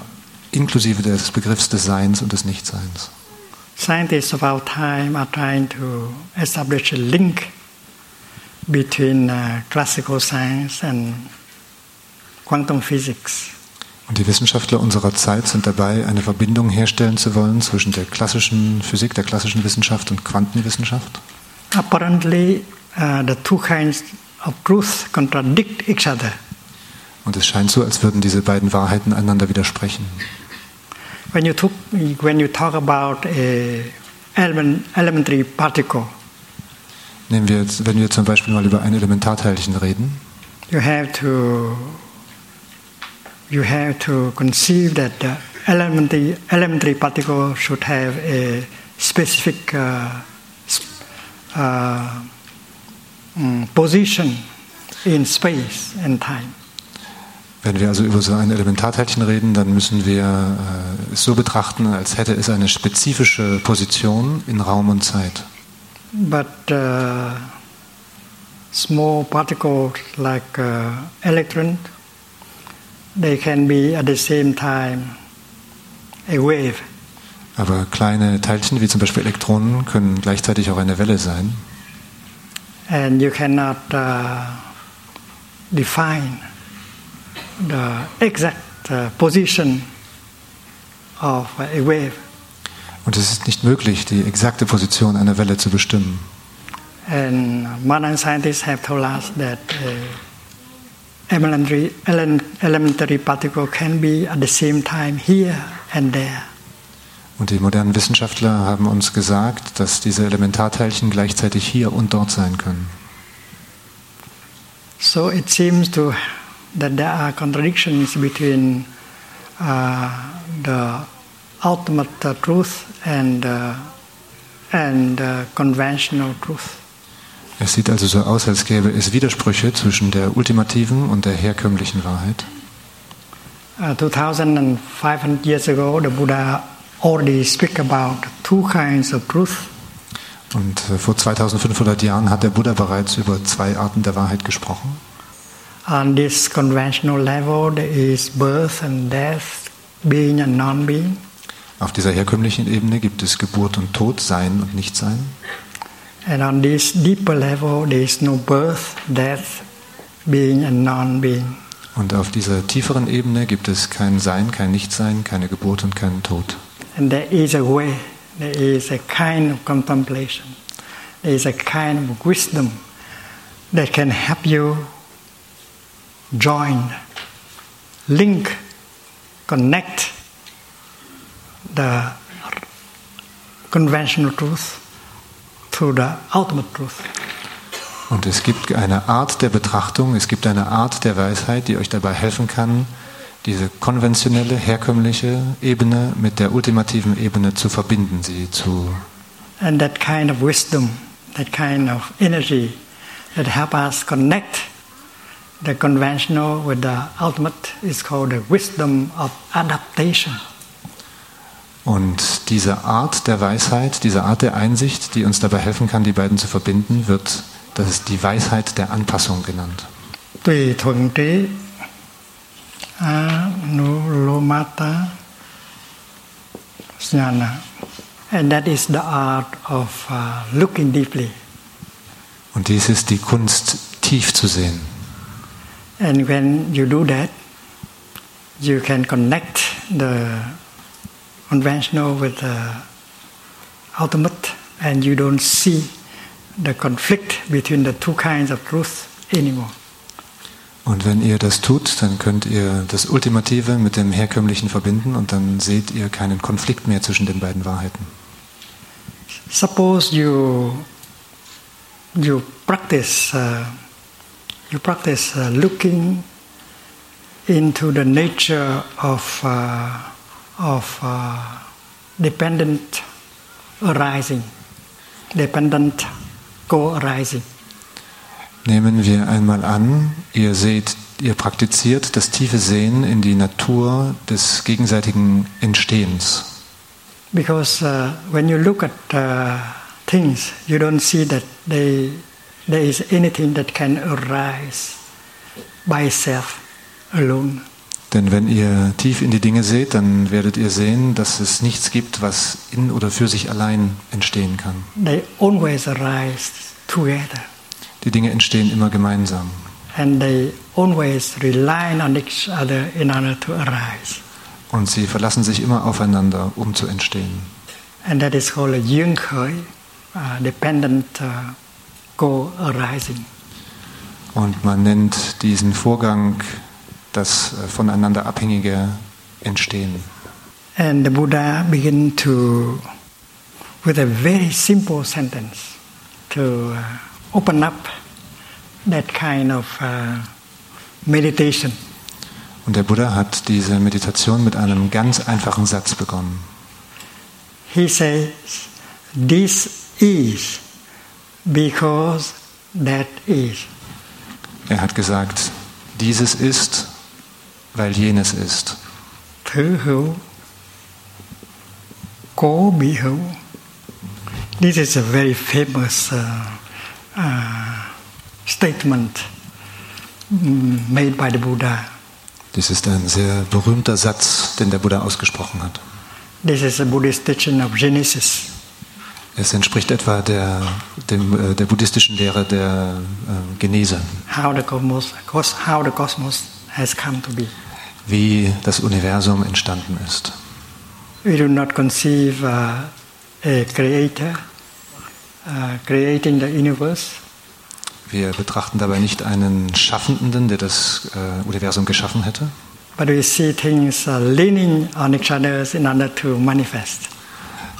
[SPEAKER 2] inklusive des Begriffs des Seins und des Nichtseins.
[SPEAKER 1] Scientists of our time are trying to establish a link between uh, classical science and quantum physics.
[SPEAKER 2] Und die Wissenschaftler unserer Zeit sind dabei, eine Verbindung herstellen zu wollen zwischen der klassischen Physik, der klassischen Wissenschaft und Quantenwissenschaft.
[SPEAKER 1] Apparently, uh, the two kinds of truth contradict each other.
[SPEAKER 2] Und es scheint so, als würden diese beiden Wahrheiten einander widersprechen.
[SPEAKER 1] When you, took, when you talk about a element, elementary particle,
[SPEAKER 2] Nehmen wir jetzt, wenn wir zum Beispiel mal über ein Elementarteilchen reden,
[SPEAKER 1] you have to you have to conceive that the elementary elementary particle should have a specific uh, uh, mm, position in space and time.
[SPEAKER 2] wenn wir also über so ein Elementarteilchen reden, dann müssen wir äh, es so betrachten, als hätte es eine spezifische Position in Raum und Zeit.
[SPEAKER 1] But uh, small particles like uh, electron, they can be at the same time a wave.
[SPEAKER 2] Aber kleine Teilchen, wie zum Beispiel Elektronen, können gleichzeitig auch eine Welle sein.
[SPEAKER 1] and you cannot uh, define the exact uh, position of a wave.
[SPEAKER 2] Und es ist nicht möglich, die exakte Position einer Welle zu bestimmen.
[SPEAKER 1] And modern scientists have told us that uh, elementary, ele- elementary particle can be at the same time here and there.
[SPEAKER 2] Und die modernen Wissenschaftler haben uns gesagt, dass diese Elementarteilchen gleichzeitig hier und dort sein können.
[SPEAKER 1] So it seems to that there are contradictions between uh, the ultimate truth and uh, and uh, conventional truth.
[SPEAKER 2] Es sieht also so aus, als gäbe es Widersprüche zwischen der ultimativen und der herkömmlichen Wahrheit.
[SPEAKER 1] Uh, 2,500 years ago, the Buddha already speak about two kinds of truth.
[SPEAKER 2] Und äh, vor 2500 Jahren hat der Buddha bereits über zwei Arten der Wahrheit gesprochen.
[SPEAKER 1] On this conventional level, there is birth and death, being and non-being.
[SPEAKER 2] Auf dieser herkömmlichen Ebene gibt es Geburt und Tod, Sein und Nichtsein.
[SPEAKER 1] And on this deeper level, there is no birth, death, being and non-being.
[SPEAKER 2] Und auf dieser tieferen Ebene gibt es kein Sein, kein Nichtsein, keine Geburt und keinen Tod.
[SPEAKER 1] And there is a way, there is a kind of contemplation, there is a kind of wisdom that can help you join, link, connect the conventional truth to the ultimate truth.
[SPEAKER 2] Und es gibt eine Art der Betrachtung, es gibt eine Art der Weisheit, die euch dabei helfen kann, diese konventionelle, herkömmliche Ebene mit der ultimativen Ebene zu verbinden, sie zu
[SPEAKER 1] And that kind of wisdom, that kind of energy that help us connect the conventional with the ultimate is called the wisdom of adaptation.
[SPEAKER 2] Und diese Art der Weisheit, diese Art der Einsicht, die uns dabei helfen kann, die beiden zu verbinden, wird, das ist die Weisheit der Anpassung genannt.
[SPEAKER 1] Tùy thuận trí anulomata jnana. And that is the art of uh, looking deeply.
[SPEAKER 2] Und dies ist die Kunst, tief zu sehen.
[SPEAKER 1] And when you do that, you can connect the conventional with the ultimate, and you don't see the conflict between the two kinds of truth anymore.
[SPEAKER 2] Und wenn ihr das tut, dann könnt ihr das Ultimative mit dem Herkömmlichen verbinden und dann seht ihr keinen Konflikt mehr zwischen den beiden Wahrheiten.
[SPEAKER 1] Suppose you you practice uh, you practice uh, looking into the nature of uh, of uh, dependent arising, dependent co-arising.
[SPEAKER 2] Nehmen wir einmal an, ihr seht, ihr praktiziert das tiefe Sehen in die Natur des gegenseitigen Entstehens.
[SPEAKER 1] Because uh, when you look at uh, things, you don't see that they, there is anything that can arise by itself alone.
[SPEAKER 2] Denn wenn ihr tief in die Dinge seht, dann werdet ihr sehen, dass es nichts gibt, was in oder für sich allein entstehen kann.
[SPEAKER 1] They always arise together.
[SPEAKER 2] Die Dinge entstehen immer gemeinsam.
[SPEAKER 1] and they always rely on each other in order to arise.
[SPEAKER 2] Und sie verlassen sich immer aufeinander, um zu entstehen.
[SPEAKER 1] And that is called a uh, dependent uh, co-arising.
[SPEAKER 2] Und man nennt diesen Vorgang das äh, voneinander abhängige Entstehen.
[SPEAKER 1] And the Buddha began to, with a very simple sentence, to uh, open up that kind of uh, meditation.
[SPEAKER 2] Und der Buddha hat diese Meditation mit einem ganz einfachen Satz begonnen.
[SPEAKER 1] He says, This is because that is.
[SPEAKER 2] Er hat gesagt, dieses ist, weil jenes ist.
[SPEAKER 1] Thứ hữu, cố bị hữu. This is a very famous uh, uh, statement mm, made by the Buddha.
[SPEAKER 2] Dies ist ein sehr berühmter Satz, den der Buddha ausgesprochen hat.
[SPEAKER 1] This is a Buddhist teaching of Genesis.
[SPEAKER 2] Es entspricht etwa der, dem, äh, der buddhistischen Lehre der äh, Genese,
[SPEAKER 1] How the cosmos, cos- how the cosmos has come to be.
[SPEAKER 2] Wie das Universum entstanden ist.
[SPEAKER 1] We do not conceive uh, a creator uh, creating the universe,
[SPEAKER 2] Wir betrachten dabei nicht einen Schaffenden, der das äh, Universum geschaffen hätte,
[SPEAKER 1] but we see things uh, leaning on each other in order to manifest.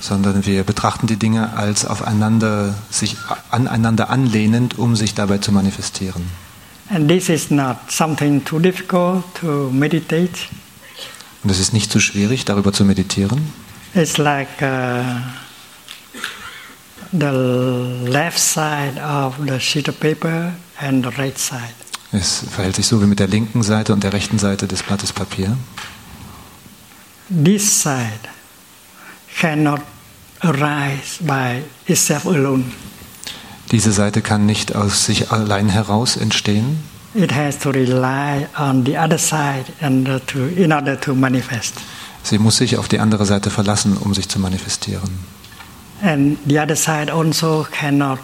[SPEAKER 2] sondern wir betrachten die Dinge als aufeinander, sich aneinander anlehnend, um sich dabei zu manifestieren.
[SPEAKER 1] And this is not something too difficult to meditate.
[SPEAKER 2] Und es ist nicht so schwierig, darüber zu meditieren.
[SPEAKER 1] It's like uh, the left side of the sheet of paper and the right side.
[SPEAKER 2] Es verhält sich so wie mit der linken Seite und der rechten Seite des Blattes Papier.
[SPEAKER 1] This side cannot arise by itself alone.
[SPEAKER 2] Diese Seite kann nicht aus sich allein heraus entstehen.
[SPEAKER 1] It has to rely on the other side in order to, in order to manifest.
[SPEAKER 2] Sie muss sich auf die andere Seite verlassen, um sich zu manifestieren.
[SPEAKER 1] And the other side also cannot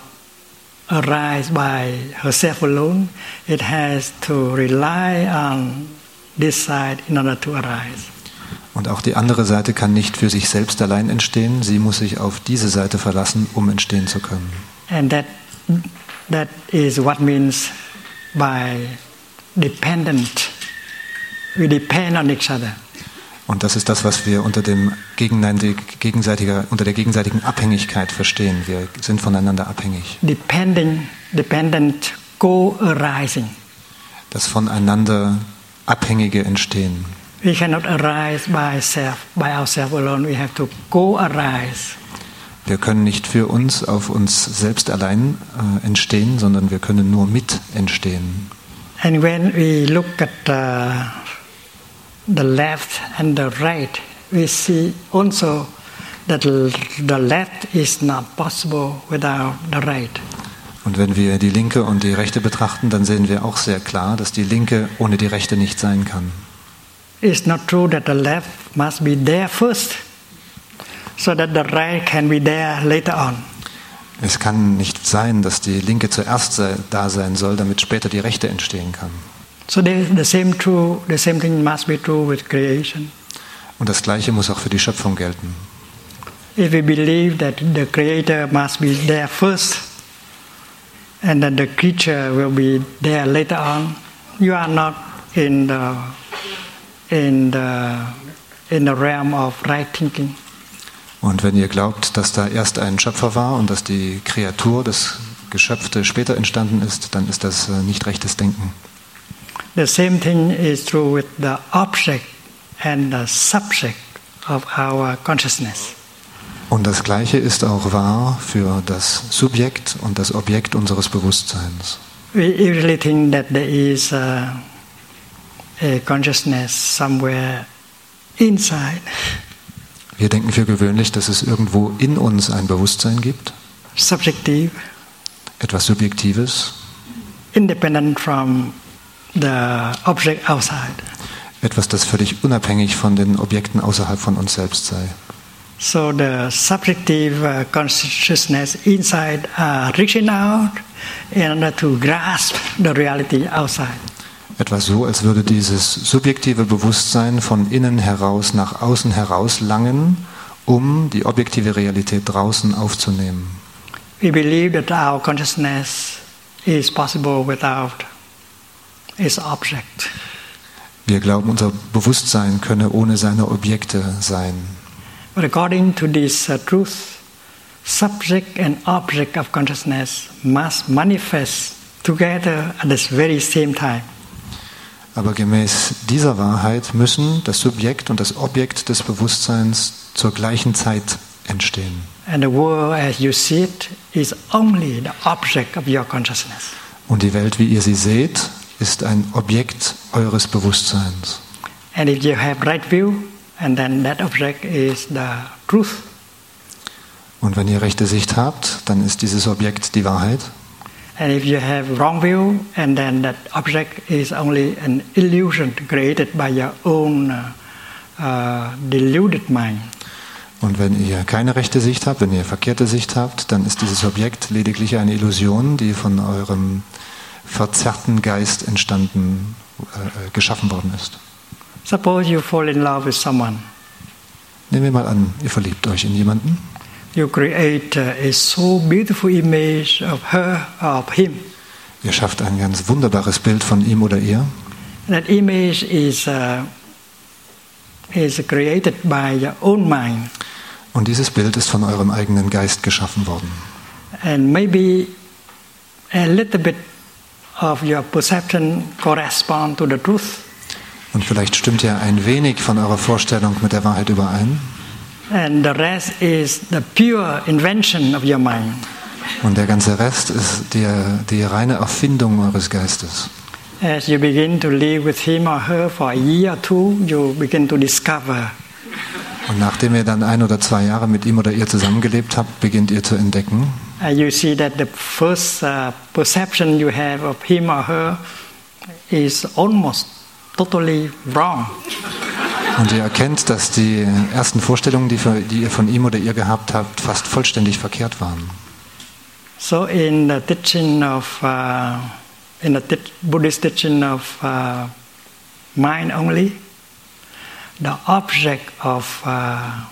[SPEAKER 1] arise by herself alone. It has to rely on this side in order to arise.
[SPEAKER 2] Und auch die andere Seite kann nicht für sich selbst allein entstehen. Sie muss sich auf diese Seite verlassen, um entstehen zu können.
[SPEAKER 1] And that, that is what means by dependent. We depend on each other.
[SPEAKER 2] Und das ist das, was wir unter, dem gegenseitig- gegenseitiger, unter der gegenseitigen Abhängigkeit verstehen. Wir sind voneinander abhängig.
[SPEAKER 1] Depending, dependent co-arising.
[SPEAKER 2] Das voneinander Abhängige entstehen.
[SPEAKER 1] We cannot arise by self, by ourselves alone. We have to co-arise.
[SPEAKER 2] Wir können nicht für uns auf uns selbst allein äh, entstehen, sondern wir können nur mit entstehen.
[SPEAKER 1] And when we look at uh, the left and the right, we see also that the left is not possible without the right.
[SPEAKER 2] Und wenn wir die linke und die rechte betrachten, dann sehen wir auch sehr klar, dass die linke ohne die rechte nicht sein kann.
[SPEAKER 1] It's not true that the left must be there first, so that the right can be there later on.
[SPEAKER 2] Es kann nicht sein, dass die linke zuerst sei, da sein soll, damit später die rechte entstehen kann.
[SPEAKER 1] So the, the same true, the same thing must be true with creation.
[SPEAKER 2] Und das Gleiche muss auch für die Schöpfung gelten.
[SPEAKER 1] If we believe that the Creator must be there first and that the creature will be there later on, you are not in the, in the, in the realm of right thinking.
[SPEAKER 2] Und wenn ihr glaubt, dass da erst ein Schöpfer war und dass die Kreatur, das Geschöpfte später entstanden ist, dann ist das äh, nicht rechtes Denken.
[SPEAKER 1] The same thing is true with the object and the subject of our consciousness.
[SPEAKER 2] Und das Gleiche ist auch wahr für das Subjekt und das Objekt unseres Bewusstseins.
[SPEAKER 1] We usually think that there is a, a consciousness somewhere inside,
[SPEAKER 2] Wir denken für gewöhnlich, dass es irgendwo in uns ein Bewusstsein gibt,
[SPEAKER 1] subjective,
[SPEAKER 2] etwas Subjektives,
[SPEAKER 1] independent from the object outside.
[SPEAKER 2] etwas, das völlig unabhängig von den Objekten außerhalb von uns selbst sei.
[SPEAKER 1] So the subjective uh, consciousness inside are reaching out in order to grasp the reality outside.
[SPEAKER 2] Etwa so, als würde dieses subjektive Bewusstsein von innen heraus nach außen heraus langen, um die objektive Realität draußen aufzunehmen.
[SPEAKER 1] We believe that our consciousness is possible without its object.
[SPEAKER 2] Wir glauben, unser Bewusstsein könne ohne seine Objekte sein.
[SPEAKER 1] But according to this uh, truth, subject and object of consciousness must manifest together at the very same time.
[SPEAKER 2] Aber gemäß dieser Wahrheit müssen das Subjekt und das Objekt des Bewusstseins zur gleichen Zeit entstehen. Und die Welt, wie ihr sie seht, ist ein Objekt eures Bewusstseins.
[SPEAKER 1] And if you have right view, and then that object is the truth.
[SPEAKER 2] Und wenn ihr rechte Sicht habt, dann ist dieses Objekt die Wahrheit.
[SPEAKER 1] And if you have wrong view, and then that object is only an illusion created by your own uh, uh, deluded mind.
[SPEAKER 2] Und wenn ihr keine rechte Sicht habt, wenn ihr verkehrte Sicht habt, dann ist dieses Objekt lediglich eine Illusion, die von eurem verzerrten Geist entstanden, äh, geschaffen worden ist.
[SPEAKER 1] Suppose you fall in love with someone.
[SPEAKER 2] Nehmen wir mal an, ihr verliebt euch in jemanden.
[SPEAKER 1] You create a so beautiful image of her, of him.
[SPEAKER 2] Ihr schafft ein ganz wunderbares Bild von ihm oder ihr.
[SPEAKER 1] That image is, uh, is created by your own mind.
[SPEAKER 2] Und dieses Bild ist von eurem eigenen Geist geschaffen worden.
[SPEAKER 1] And maybe a little bit of your perception correspond to the truth.
[SPEAKER 2] Und vielleicht stimmt ja ein wenig von eurer Vorstellung mit der Wahrheit überein.
[SPEAKER 1] And the rest is the pure invention of your mind.
[SPEAKER 2] Und der ganze Rest ist die, die reine Erfindung eures Geistes.
[SPEAKER 1] As you begin to live with him or her for a year or two, you begin to discover
[SPEAKER 2] Und nachdem ihr dann ein oder zwei Jahre mit ihm oder ihr zusammengelebt habt, beginnt ihr zu entdecken,
[SPEAKER 1] uh, you see that the first uh, perception you have of him or her is almost totally wrong.
[SPEAKER 2] Und ihr erkennt, dass die ersten Vorstellungen, die, für, die ihr von ihm oder ihr gehabt habt, fast vollständig verkehrt waren.
[SPEAKER 1] So in the teaching of uh, in the Buddhist teaching of uh, mind only, the object of uh,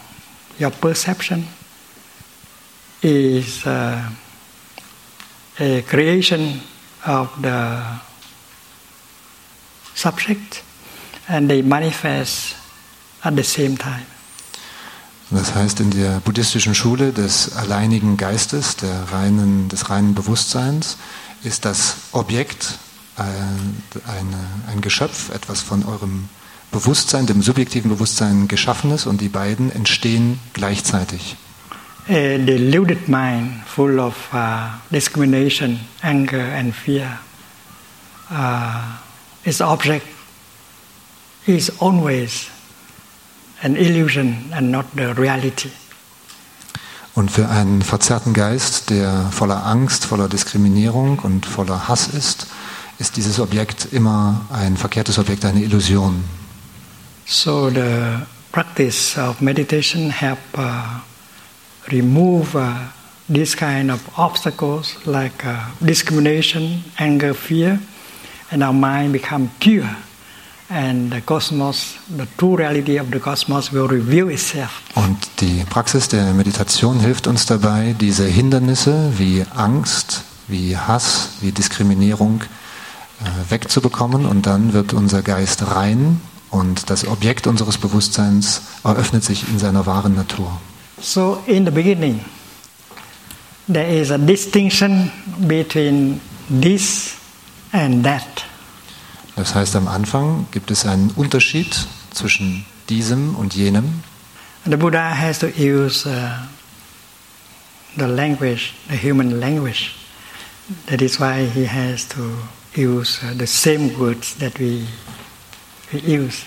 [SPEAKER 1] your perception is uh, a creation of the subject, and they manifest at the same time.
[SPEAKER 2] Das heißt, in der buddhistischen Schule des alleinigen Geistes, der reinen, des reinen Bewusstseins, ist das Objekt äh, eine, ein Geschöpf, etwas von eurem Bewusstsein, dem subjektiven Bewusstsein geschaffenes und die beiden entstehen gleichzeitig.
[SPEAKER 1] a deluded mind full of uh, discrimination, anger, and fear. Uh, its object is always an illusion and not the reality.
[SPEAKER 2] Und für einen verzerrten Geist, der voller Angst, voller Diskriminierung und voller Hass ist, ist dieses Objekt immer ein verkehrtes Objekt, eine Illusion.
[SPEAKER 1] So the practice of meditation help uh, remove uh, this kind of obstacles like uh, discrimination, anger, fear, and our mind become pure. And the cosmos, the true reality of the cosmos, will reveal itself.
[SPEAKER 2] Und die Praxis der Meditation hilft uns dabei, diese Hindernisse wie Angst, wie Hass, wie Diskriminierung äh, wegzubekommen und dann wird unser Geist rein und das Objekt unseres Bewusstseins eröffnet sich in seiner wahren Natur.
[SPEAKER 1] So, in the beginning, there is a distinction between this and that.
[SPEAKER 2] Das heißt, am Anfang gibt es einen Unterschied zwischen diesem und jenem.
[SPEAKER 1] The Buddha has to use uh, the language, the human language. That is why he has to use uh, the same words that we, we use.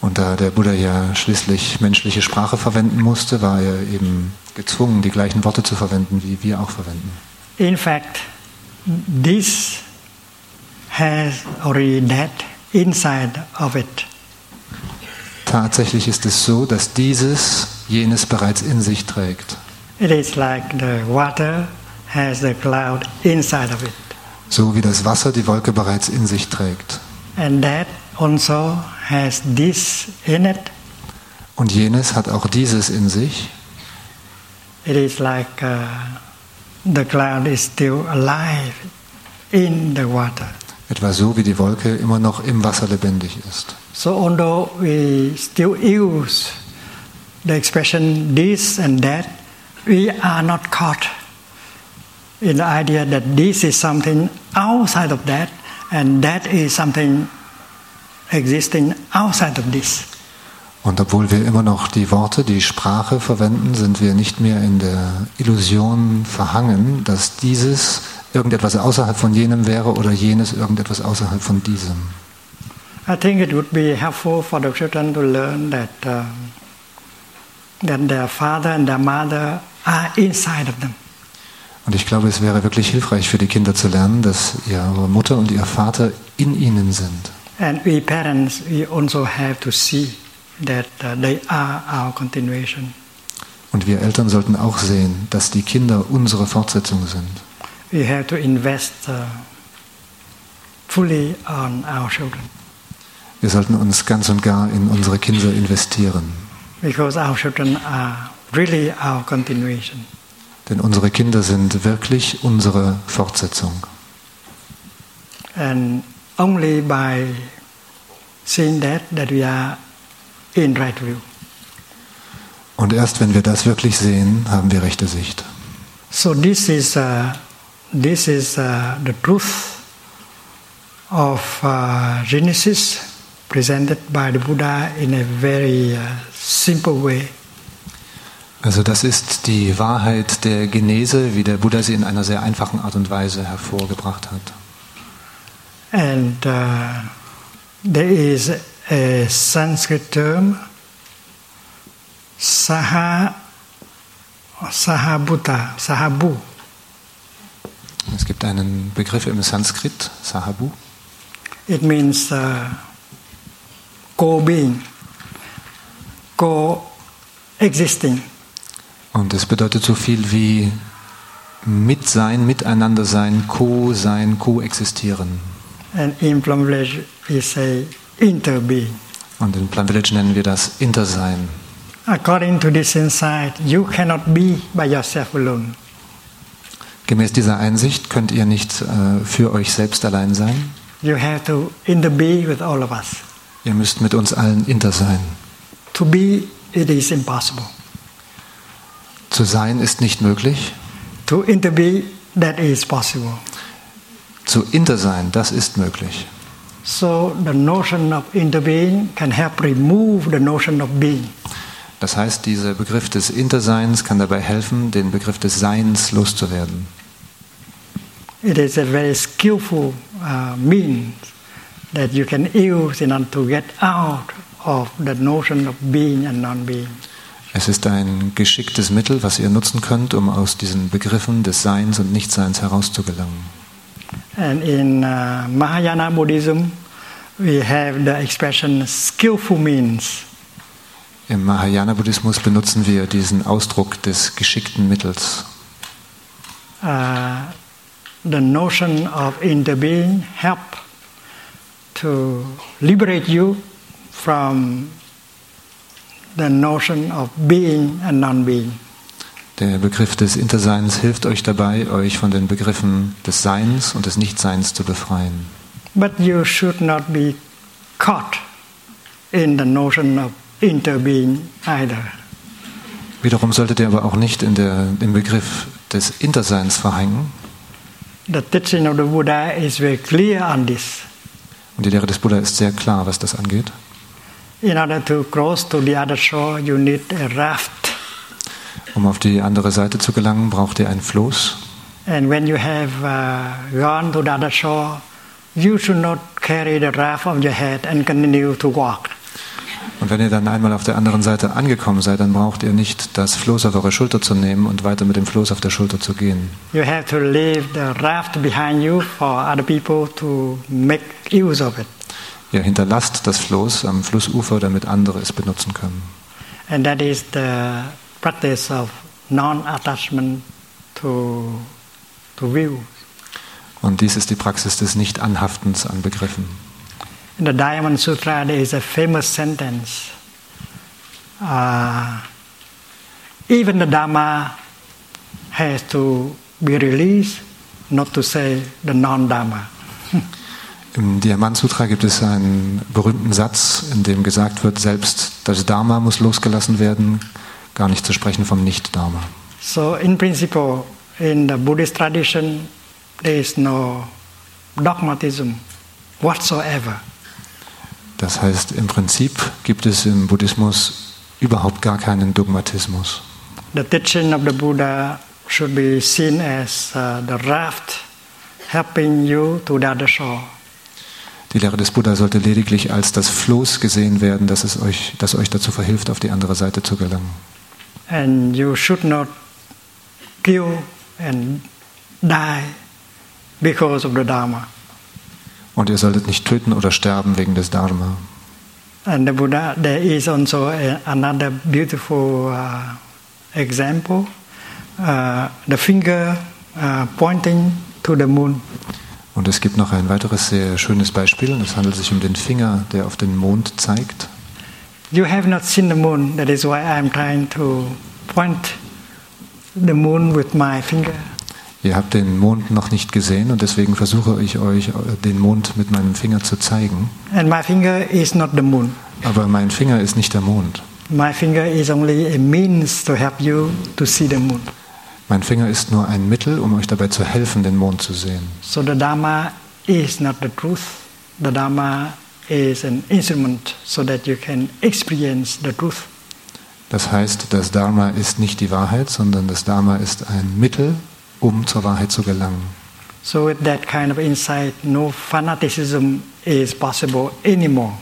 [SPEAKER 2] Und da der Buddha ja schließlich menschliche Sprache verwenden musste, war er eben gezwungen, die gleichen Worte zu verwenden, wie wir auch verwenden.
[SPEAKER 1] In fact, this has already that inside of it.
[SPEAKER 2] Tatsächlich ist es so, dass dieses jenes bereits in sich trägt.
[SPEAKER 1] It is like the water has the cloud inside of it.
[SPEAKER 2] So wie das Wasser die Wolke bereits in sich trägt.
[SPEAKER 1] And that also has this in it.
[SPEAKER 2] Und jenes hat auch dieses in sich.
[SPEAKER 1] It is like uh, the cloud is still alive in the water.
[SPEAKER 2] Etwa so wie die Wolke immer noch im Wasser lebendig ist.
[SPEAKER 1] So although we still use the expression this and that, we are not caught in the idea that this is something outside of that and that is something existing outside of this.
[SPEAKER 2] Und obwohl wir immer noch die Worte, die Sprache verwenden, sind wir nicht mehr in der Illusion verhangen, dass dieses irgendetwas außerhalb von jenem wäre oder jenes irgendetwas außerhalb von diesem.
[SPEAKER 1] I think it would be helpful for the children to learn that um, that their father and their mother are inside of them.
[SPEAKER 2] Und ich glaube, es wäre wirklich hilfreich für die Kinder zu lernen, dass ihre Mutter und ihr Vater in ihnen sind.
[SPEAKER 1] And we parents, we also have to see that uh, they are our continuation.
[SPEAKER 2] Und wir Eltern sollten auch sehen, dass die Kinder unsere Fortsetzung sind.
[SPEAKER 1] We have to invest uh, fully on our children
[SPEAKER 2] Wir sollten uns ganz und gar in unsere Kinder investieren.
[SPEAKER 1] because our children are really our continuation.
[SPEAKER 2] Denn unsere Kinder sind wirklich unsere Fortsetzung.
[SPEAKER 1] And only by seeing that that we are in right view.
[SPEAKER 2] Und erst wenn wir das wirklich sehen, haben wir rechte Sicht.
[SPEAKER 1] So this is uh, this is uh, the truth of uh, Genesis presented by the Buddha in a very uh, simple way.
[SPEAKER 2] Also das ist die Wahrheit der Genese, wie der Buddha sie in einer sehr einfachen Art und Weise hervorgebracht hat.
[SPEAKER 1] And uh, there is a Sanskrit term, saha, sahabhuta, sahabu.
[SPEAKER 2] Es gibt einen Begriff im Sanskrit, Sahabu.
[SPEAKER 1] It means uh, co-being, co-existing.
[SPEAKER 2] Und es bedeutet so viel wie Mitsein, Miteinander sein, Co-sein, coexistieren.
[SPEAKER 1] And in Plum Village we say interbeing.
[SPEAKER 2] Und in Plum Village nennen wir das Intersein.
[SPEAKER 1] According to this insight, you cannot be by yourself alone.
[SPEAKER 2] Gemäß dieser Einsicht könnt ihr nicht äh, für euch selbst allein sein.
[SPEAKER 1] You have to interbe with all of us.
[SPEAKER 2] Ihr müsst mit uns allen inter sein.
[SPEAKER 1] To be, it is impossible.
[SPEAKER 2] Zu sein ist nicht möglich.
[SPEAKER 1] To interbe, that is possible.
[SPEAKER 2] Zu inter sein, das ist möglich.
[SPEAKER 1] So the notion of interbeing can help remove the notion of being.
[SPEAKER 2] Das heißt, dieser Begriff des Interseins kann dabei helfen, den Begriff des Seins loszuwerden.
[SPEAKER 1] It is a very skillful uh, means that you can use in order to get out of the notion of being and non-being.
[SPEAKER 2] Es ist ein geschicktes Mittel, was ihr nutzen könnt, um aus diesen Begriffen des Seins und Nichtseins herauszugelangen.
[SPEAKER 1] And in uh, Mahayana Buddhism, we have the expression skillful means.
[SPEAKER 2] Im Mahayana-Buddhismus benutzen wir diesen Ausdruck des geschickten Mittels.
[SPEAKER 1] Uh, the notion of interbeing help to liberate you from the notion of being and non-being.
[SPEAKER 2] Der Begriff des Interseins hilft euch dabei, euch von den Begriffen des Seins und des Nichtseins zu befreien.
[SPEAKER 1] But you should not be caught in the notion of interbeing either.
[SPEAKER 2] Wiederum solltet ihr aber auch nicht in der, im Begriff des Interseins verhängen.
[SPEAKER 1] The teaching of the Buddha is very clear on this.
[SPEAKER 2] Und die Lehre des Buddha ist sehr klar, was das angeht.
[SPEAKER 1] In order to cross to the other shore, you need a raft.
[SPEAKER 2] Um auf die andere Seite zu gelangen, braucht ihr ein Floß.
[SPEAKER 1] And when you have uh, gone to the other shore, you should not carry the raft on your head and continue to walk.
[SPEAKER 2] Und wenn ihr dann einmal auf der anderen Seite angekommen seid, dann braucht ihr nicht das Floß auf eure Schulter zu nehmen und weiter mit dem Floß auf der Schulter zu gehen.
[SPEAKER 1] You have to leave the raft behind you for other people to make use of it.
[SPEAKER 2] Ihr hinterlasst das Floß am Flussufer, damit andere es benutzen können.
[SPEAKER 1] And that is the practice of non attachment to to view.
[SPEAKER 2] Und dies ist die Praxis des Nicht-Anhaftens an Begriffen.
[SPEAKER 1] In the Diamond Sutra, there is a famous sentence. Uh, even the Dharma has to be released, not to say the non-Dharma.
[SPEAKER 2] Im Diamant Sutra gibt es einen berühmten Satz, in dem gesagt wird, selbst das Dharma muss losgelassen werden, gar nicht zu sprechen vom Nicht-Dharma.
[SPEAKER 1] So, in principle, in the Buddhist tradition, there is no dogmatism whatsoever.
[SPEAKER 2] Das heißt, im Prinzip gibt es im Buddhismus überhaupt gar keinen Dogmatismus.
[SPEAKER 1] The teaching of the Buddha should be seen as uh, the raft helping you to the other shore.
[SPEAKER 2] Die Lehre des Buddha sollte lediglich als das Floß gesehen werden, das, es euch, das euch dazu verhilft, auf die andere Seite zu gelangen.
[SPEAKER 1] And you should not kill and die because of the Dharma.
[SPEAKER 2] Und ihr solltet nicht töten oder sterben wegen des Dharma.
[SPEAKER 1] And the Buddha, there is also a, another beautiful uh, example. Uh, the finger uh, pointing to the moon.
[SPEAKER 2] Und es gibt noch ein weiteres sehr schönes Beispiel. Es handelt sich um den Finger, der auf den Mond zeigt.
[SPEAKER 1] You have not seen the moon, that is why I'm trying to point the moon with my finger.
[SPEAKER 2] Ihr habt den Mond noch nicht gesehen und deswegen versuche ich euch, äh, den Mond mit meinem Finger zu zeigen.
[SPEAKER 1] And my finger is not the moon.
[SPEAKER 2] Aber mein Finger ist nicht der Mond.
[SPEAKER 1] My finger is only a means to help you to see the moon.
[SPEAKER 2] Mein Finger ist nur ein Mittel, um euch dabei zu helfen, den Mond zu sehen.
[SPEAKER 1] So the Dharma is not the truth. The Dharma is an instrument so that you can experience the truth.
[SPEAKER 2] Das heißt, das Dharma ist nicht die Wahrheit, sondern das Dharma ist ein Mittel, um zur Wahrheit zu gelangen.
[SPEAKER 1] So with that kind of insight, no fanaticism is possible anymore.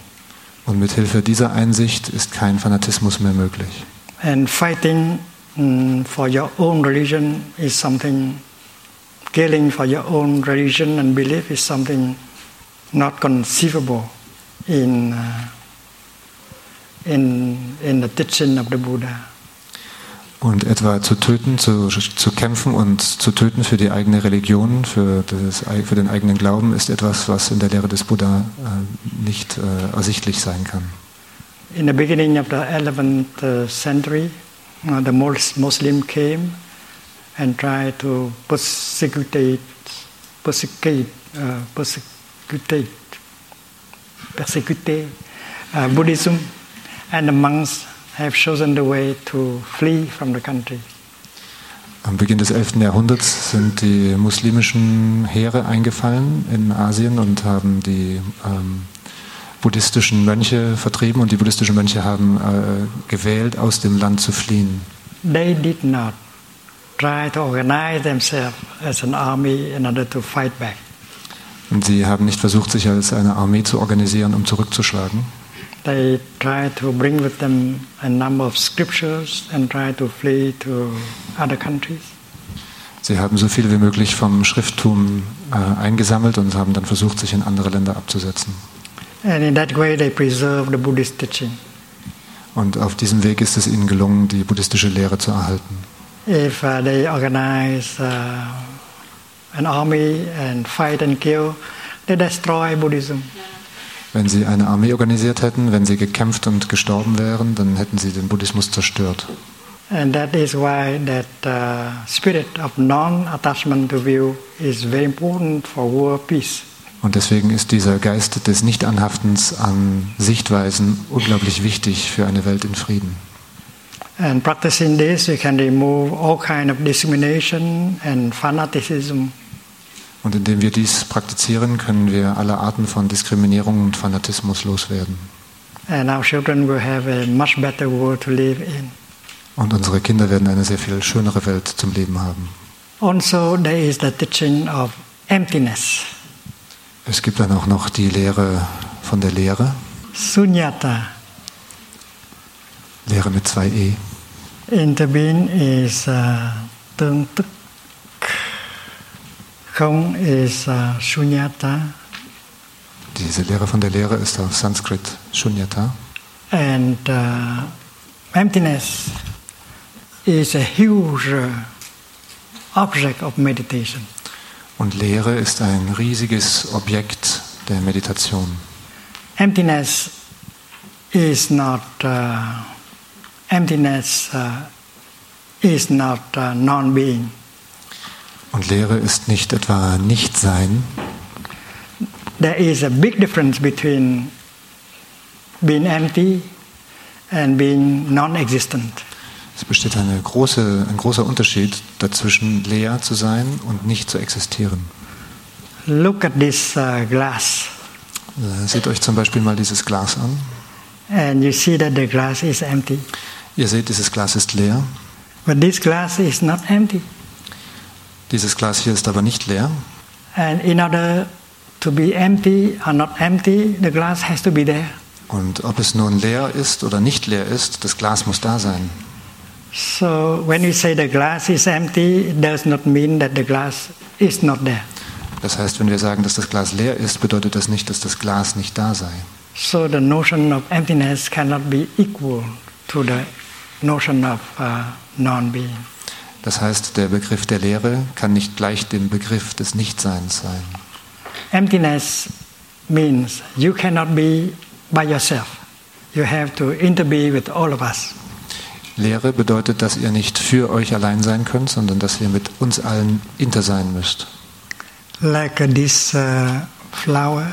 [SPEAKER 2] Und mit Hilfe dieser Einsicht ist kein Fanatismus mehr möglich.
[SPEAKER 1] And fighting mm, for your own religion is something, killing for your own religion and belief is something not conceivable in, uh, in, in the teaching of the Buddha.
[SPEAKER 2] Und etwa zu töten, zu, zu kämpfen und zu töten für die eigene Religion, für, das, für den eigenen Glauben, ist etwas, was in der Lehre des Buddha äh, nicht äh, ersichtlich sein kann.
[SPEAKER 1] In the beginning of the 11th uh, century, uh, the Muslim came and tried to persecute, persecute, uh, persecute, persecute uh, Buddhism, and the monks have chosen the way to flee from the country.
[SPEAKER 2] Am Beginn des 11. Jahrhunderts sind die muslimischen Heere eingefallen in Asien und haben die ähm, buddhistischen Mönche vertrieben und die buddhistischen Mönche haben äh, gewählt, aus dem Land zu fliehen.
[SPEAKER 1] They did not try to organize themselves as an army in order to fight back.
[SPEAKER 2] Und sie haben nicht versucht, sich als eine Armee zu organisieren, um zurückzuschlagen.
[SPEAKER 1] They tried to bring with them a number of scriptures and try to flee to other countries.
[SPEAKER 2] Sie haben so viel wie möglich vom Schrifttum äh, eingesammelt und haben dann versucht, sich in andere Länder abzusetzen.
[SPEAKER 1] And in that way, they preserve the Buddhist teaching.
[SPEAKER 2] Und auf diesem Weg ist es ihnen gelungen, die buddhistische Lehre zu erhalten.
[SPEAKER 1] If uh, they organize uh, an army and fight and kill, they destroy Buddhism.
[SPEAKER 2] Wenn sie eine Armee organisiert hätten, wenn sie gekämpft und gestorben wären, dann hätten sie den Buddhismus zerstört.
[SPEAKER 1] And that is why that uh, spirit of non-attachment to view is very important for world peace.
[SPEAKER 2] Und deswegen ist dieser Geist des Nichtanhaftens an Sichtweisen unglaublich wichtig für eine Welt in Frieden.
[SPEAKER 1] And practicing this, you can remove all kind of discrimination and fanaticism.
[SPEAKER 2] Und indem wir dies praktizieren, können wir alle Arten von Diskriminierung und Fanatismus loswerden. Und unsere Kinder werden eine sehr viel schönere Welt zum Leben haben.
[SPEAKER 1] Also, there is the teaching of emptiness,
[SPEAKER 2] Es gibt dann auch noch die Lehre von der Lehre,
[SPEAKER 1] sunyata.
[SPEAKER 2] Lehre mit zwei E.
[SPEAKER 1] In the being is uh, tương tức. Không is uh, sunyata.
[SPEAKER 2] Diese Lehre von der Lehre ist auf Sanskrit Shunyata.
[SPEAKER 1] And uh, emptiness is a huge object of meditation.
[SPEAKER 2] Und Leere ist ein riesiges Objekt der Meditation.
[SPEAKER 1] Emptiness is not uh, emptiness is not non-being.
[SPEAKER 2] Und Leere ist nicht etwa Nichtsein.
[SPEAKER 1] There is a big difference between being empty and being non-existent.
[SPEAKER 2] Es besteht eine große, ein großer Unterschied dazwischen, leer zu sein und nicht zu existieren.
[SPEAKER 1] Look at this uh, glass,
[SPEAKER 2] Äh, Seht euch zum Beispiel mal dieses Glas an.
[SPEAKER 1] and you see that the glass is empty.
[SPEAKER 2] Ihr seht, dieses Glas ist leer.
[SPEAKER 1] But this glass is not empty.
[SPEAKER 2] Dieses Glas hier ist aber nicht leer.
[SPEAKER 1] And in order to be empty or not empty, the glass has to be there.
[SPEAKER 2] Und ob es nun leer ist oder nicht leer ist, das Glas muss da sein.
[SPEAKER 1] So when we say the glass is empty, it does not mean that the glass is not there.
[SPEAKER 2] Das heißt, wenn wir sagen, dass das Glas leer ist, bedeutet das nicht, dass das Glas nicht da sei.
[SPEAKER 1] So the notion of emptiness cannot be equal to the notion of uh, non-being.
[SPEAKER 2] Das heißt, der Begriff der Leere kann nicht gleich dem Begriff des Nichtseins sein.
[SPEAKER 1] Emptiness means you cannot be by yourself. You have to interbe with all of us.
[SPEAKER 2] Leere bedeutet, dass ihr nicht für euch allein sein könnt, sondern dass ihr mit uns allen inter sein müsst.
[SPEAKER 1] Like this uh, flower,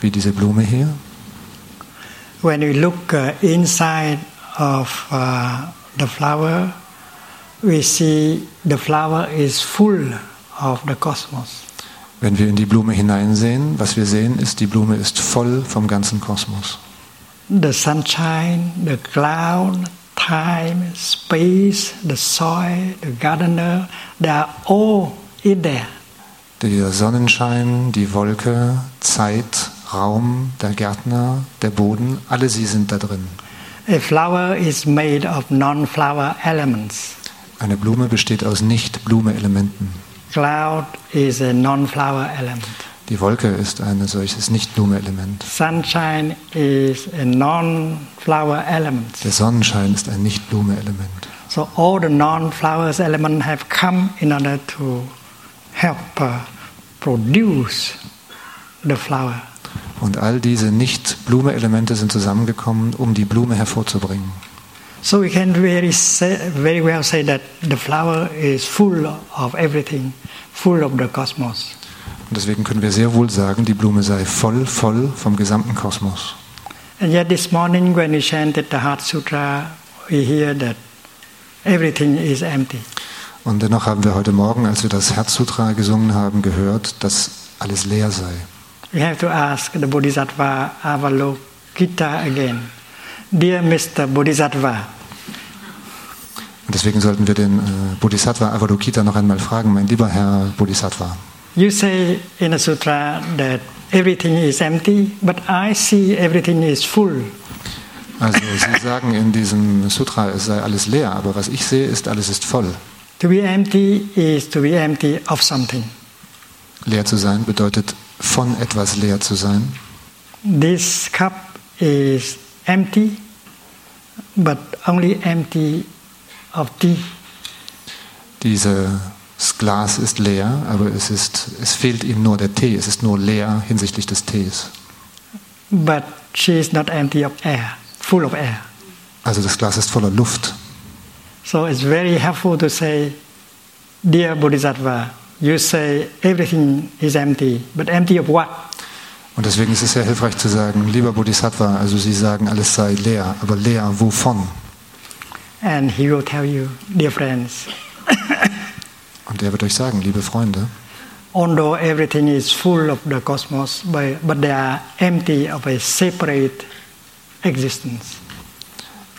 [SPEAKER 2] Wie diese Blume hier.
[SPEAKER 1] when we look uh, inside of uh, the flower, we see the flower is full of the cosmos.
[SPEAKER 2] Wenn wir in die Blume hineinsehen, was wir sehen, ist, die Blume ist voll vom ganzen Kosmos.
[SPEAKER 1] The sunshine, the cloud, time, space, the soil, the gardener, they are all in there.
[SPEAKER 2] Der Sonnenschein, die Wolke, Zeit, Raum, der Gärtner, der Boden, alle sie sind da drin.
[SPEAKER 1] A flower is made of non-flower elements.
[SPEAKER 2] Eine Blume besteht aus Nicht-Blume-Elementen.
[SPEAKER 1] Cloud is a non-flower element.
[SPEAKER 2] Die Wolke ist ein solches Nicht-Blume-Element.
[SPEAKER 1] Sunshine is a non-flower element.
[SPEAKER 2] Der Sonnenschein ist ein Nicht-Blume-Element.
[SPEAKER 1] So all the non-flowers elements have come in order to help uh, produce the flower.
[SPEAKER 2] Und all diese Nicht-Blume-Elemente sind zusammengekommen, um die Blume hervorzubringen.
[SPEAKER 1] So we can very, say, very well say that the flower is full of everything, full of the cosmos.
[SPEAKER 2] Und deswegen können wir sehr wohl sagen, die Blume sei voll, voll vom gesamten Kosmos.
[SPEAKER 1] And yet this morning when we chanted the Heart Sutra, we hear that everything is empty.
[SPEAKER 2] Und dennoch haben wir heute Morgen, als wir das Herzsutra gesungen haben, gehört, dass alles leer sei.
[SPEAKER 1] We have to ask the Bodhisattva Avalokita again. Dear Mr. Bodhisattva,
[SPEAKER 2] Und deswegen sollten wir den äh, Bodhisattva Avalokita noch einmal fragen, mein lieber Herr Bodhisattva.
[SPEAKER 1] you say in the sutra that everything is empty, but I see everything is full.
[SPEAKER 2] Also Sie sagen in diesem Sutra, es sei alles leer, aber was ich sehe, ist, alles ist voll.
[SPEAKER 1] To be empty is to be empty of something.
[SPEAKER 2] Leer zu sein bedeutet, von etwas leer zu sein.
[SPEAKER 1] This cup is empty, but only empty of tea.
[SPEAKER 2] Dieses Glas ist leer, aber es, ist, es fehlt ihm nur der Tee. Es ist nur leer hinsichtlich des Tees.
[SPEAKER 1] But she is not empty of air, full of air.
[SPEAKER 2] Also das Glas ist voller Luft.
[SPEAKER 1] So it's very helpful to say, Dear Bodhisattva, you say everything is empty, but empty of what?
[SPEAKER 2] Und deswegen ist es sehr hilfreich zu sagen, lieber Bodhisattva, also Sie sagen, alles sei leer, aber leer wovon?
[SPEAKER 1] And he will tell you, dear friends,
[SPEAKER 2] Und er wird euch sagen, liebe Freunde,
[SPEAKER 1] although everything is full of the cosmos, but, they are empty of a separate existence.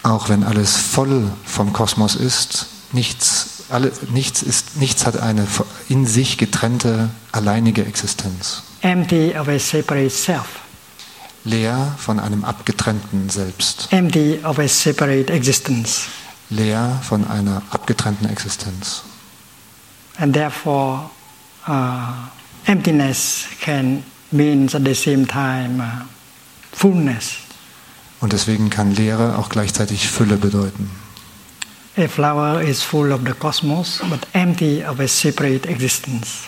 [SPEAKER 2] auch wenn alles voll vom Kosmos ist, nichts, alle, nichts, ist, nichts hat eine in sich getrennte, alleinige Existenz.
[SPEAKER 1] Empty of a separate self,
[SPEAKER 2] Leer von einem abgetrennten Selbst.
[SPEAKER 1] empty of a separate existence.
[SPEAKER 2] Leer von einer abgetrennten Existenz.
[SPEAKER 1] And therefore, uh, emptiness can mean at the same time uh, fullness.
[SPEAKER 2] Und deswegen kann Leere auch gleichzeitig Fülle bedeuten.
[SPEAKER 1] A flower is full of the cosmos, but empty of a separate existence.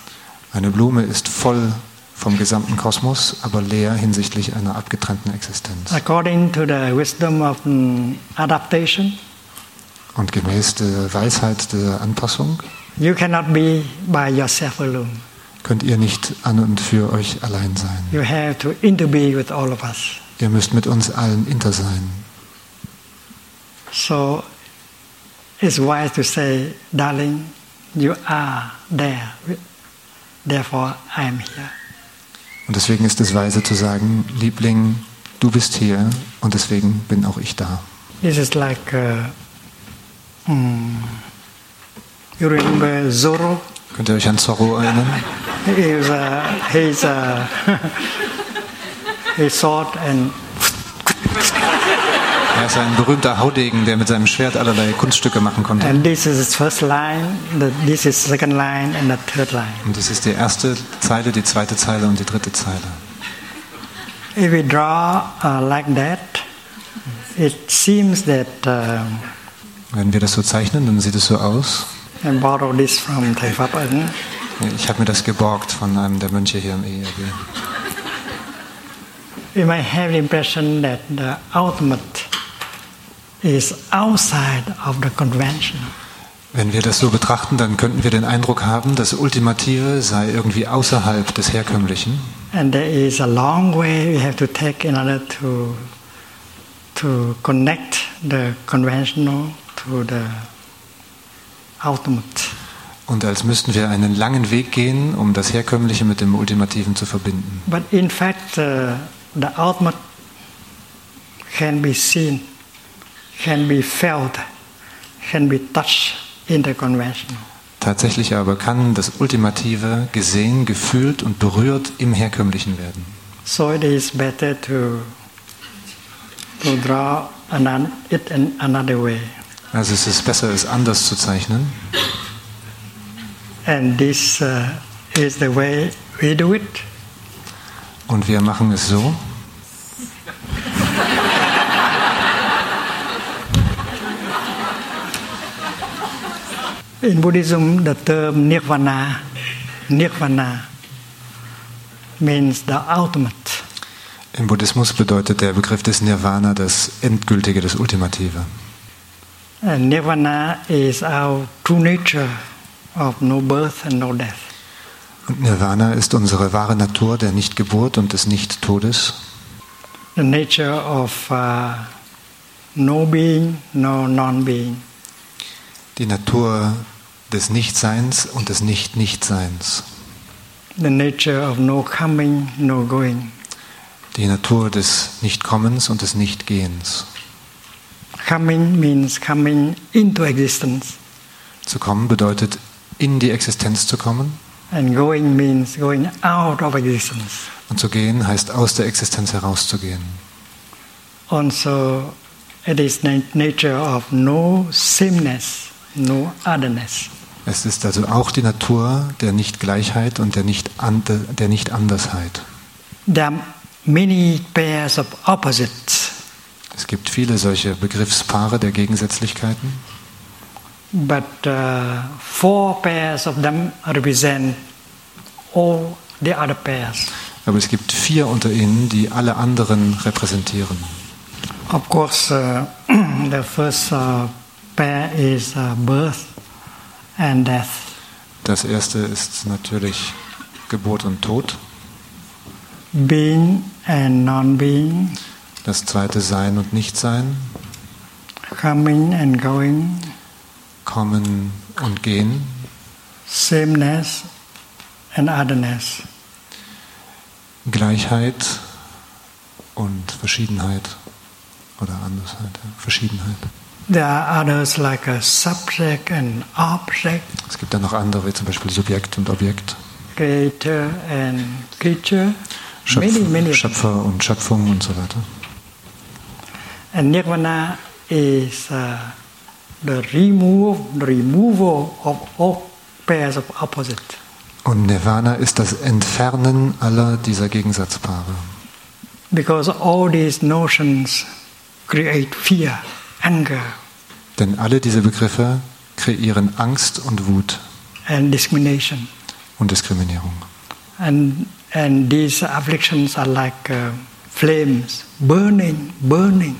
[SPEAKER 2] Eine Blume ist voll vom gesamten Kosmos, aber leer hinsichtlich einer abgetrennten Existenz.
[SPEAKER 1] According to the wisdom of mm, adaptation,
[SPEAKER 2] Und gemäß der Weisheit der Anpassung
[SPEAKER 1] you cannot be by yourself alone.
[SPEAKER 2] könnt ihr nicht an und für euch allein sein.
[SPEAKER 1] You have to interbe with all of us.
[SPEAKER 2] Ihr müsst mit uns allen inter sein.
[SPEAKER 1] So it's wise to say, darling, you are there. Therefore, I am here.
[SPEAKER 2] Und deswegen ist es weise zu sagen, Liebling, du bist hier und deswegen bin auch ich da.
[SPEAKER 1] This is like, uh, mm, you remember Zorro?
[SPEAKER 2] Könnt ihr euch an Zorro erinnern?
[SPEAKER 1] He was, uh, he's, uh, he sword and
[SPEAKER 2] Er ist ein berühmter Haudegen, der mit seinem Schwert allerlei Kunststücke machen konnte.
[SPEAKER 1] and this is his first line, this is second line, and the third line.
[SPEAKER 2] Und das ist die erste Zeile, die zweite Zeile und die dritte Zeile.
[SPEAKER 1] If we draw uh, like that, it seems that um
[SPEAKER 2] Wenn wir das so zeichnen, dann sieht es so aus.
[SPEAKER 1] I borrowed this from Ấn.
[SPEAKER 2] Ich habe mir das geborgt von einem der Mönche hier im ERG.
[SPEAKER 1] We might have the impression that the ultimate is outside of the convention.
[SPEAKER 2] Wenn wir das so betrachten, dann könnten wir den Eindruck haben, das Ultimative sei irgendwie außerhalb des Herkömmlichen.
[SPEAKER 1] And there is a long way we have to take in order to, to connect the conventional to the ultimate.
[SPEAKER 2] Und als müssten wir einen langen Weg gehen, um das Herkömmliche mit dem Ultimativen zu verbinden.
[SPEAKER 1] But in fact, uh, the ultimate can be seen, can be felt, can be touched in the conventional.
[SPEAKER 2] Tatsächlich aber kann das Ultimative gesehen, gefühlt und berührt im Herkömmlichen werden.
[SPEAKER 1] So it is better to, to draw another, it in another way.
[SPEAKER 2] Also es ist besser, es anders zu zeichnen.
[SPEAKER 1] And this uh, is the way we do it.
[SPEAKER 2] Und wir machen es so.
[SPEAKER 1] In Buddhism, the term nirvana, nirvana means the ultimate.
[SPEAKER 2] Im Buddhismus bedeutet der Begriff des Nirvana das Endgültige, das Ultimative.
[SPEAKER 1] And nirvana is our true nature of no birth and no death.
[SPEAKER 2] Und Nirvana ist unsere wahre Natur der Nichtgeburt und des Nicht-Todes,
[SPEAKER 1] The nature of uh, no being, no non-being.
[SPEAKER 2] die Natur des Nichtseins und des Nicht-Nichtseins,
[SPEAKER 1] The nature of no coming, no going.
[SPEAKER 2] die Natur des Nichtkommens und des Nichtgehens.
[SPEAKER 1] Coming means coming into existence,
[SPEAKER 2] Zu kommen bedeutet, in die Existenz zu kommen,
[SPEAKER 1] and going means going out of existence.
[SPEAKER 2] und zu gehen heißt aus der Existenz herauszugehen.
[SPEAKER 1] Also, it is the nature of no sameness, no otherness.
[SPEAKER 2] Es ist also auch die Natur der Nichtgleichheit und der Nicht der Nicht-Andersheit.
[SPEAKER 1] There are many pairs of opposites,
[SPEAKER 2] Es gibt viele solche Begriffspaare der Gegensätzlichkeiten,
[SPEAKER 1] but uh, four pairs of them represent all the other pairs.
[SPEAKER 2] aber es gibt vier unter ihnen, die alle anderen repräsentieren.
[SPEAKER 1] Of course, uh, the first uh, pair is uh, birth and death.
[SPEAKER 2] Das erste ist natürlich Geburt und Tod,
[SPEAKER 1] being and non-being,
[SPEAKER 2] das zweite Sein und Nichtsein,
[SPEAKER 1] coming and going,
[SPEAKER 2] Kommen und Gehen,
[SPEAKER 1] sameness and otherness.
[SPEAKER 2] Gleichheit und Verschiedenheit oder Andersheit, ja, Verschiedenheit.
[SPEAKER 1] There are others like a subject and object,
[SPEAKER 2] Es gibt dann noch andere, wie zum Beispiel Subjekt und Objekt,
[SPEAKER 1] creator and creature,
[SPEAKER 2] Schöpf
[SPEAKER 1] many, many.
[SPEAKER 2] Schöpfer und Schöpfung und so weiter.
[SPEAKER 1] And nirvana is uh, the remove, the removal of all pairs of opposite.
[SPEAKER 2] Und Nirvana ist das Entfernen aller dieser Gegensatzpaare.
[SPEAKER 1] Because all these notions create fear, anger,
[SPEAKER 2] Denn alle diese Begriffe kreieren Angst und Wut
[SPEAKER 1] and discrimination.
[SPEAKER 2] und Diskriminierung.
[SPEAKER 1] And, and these afflictions are like uh, flames, burning, burning.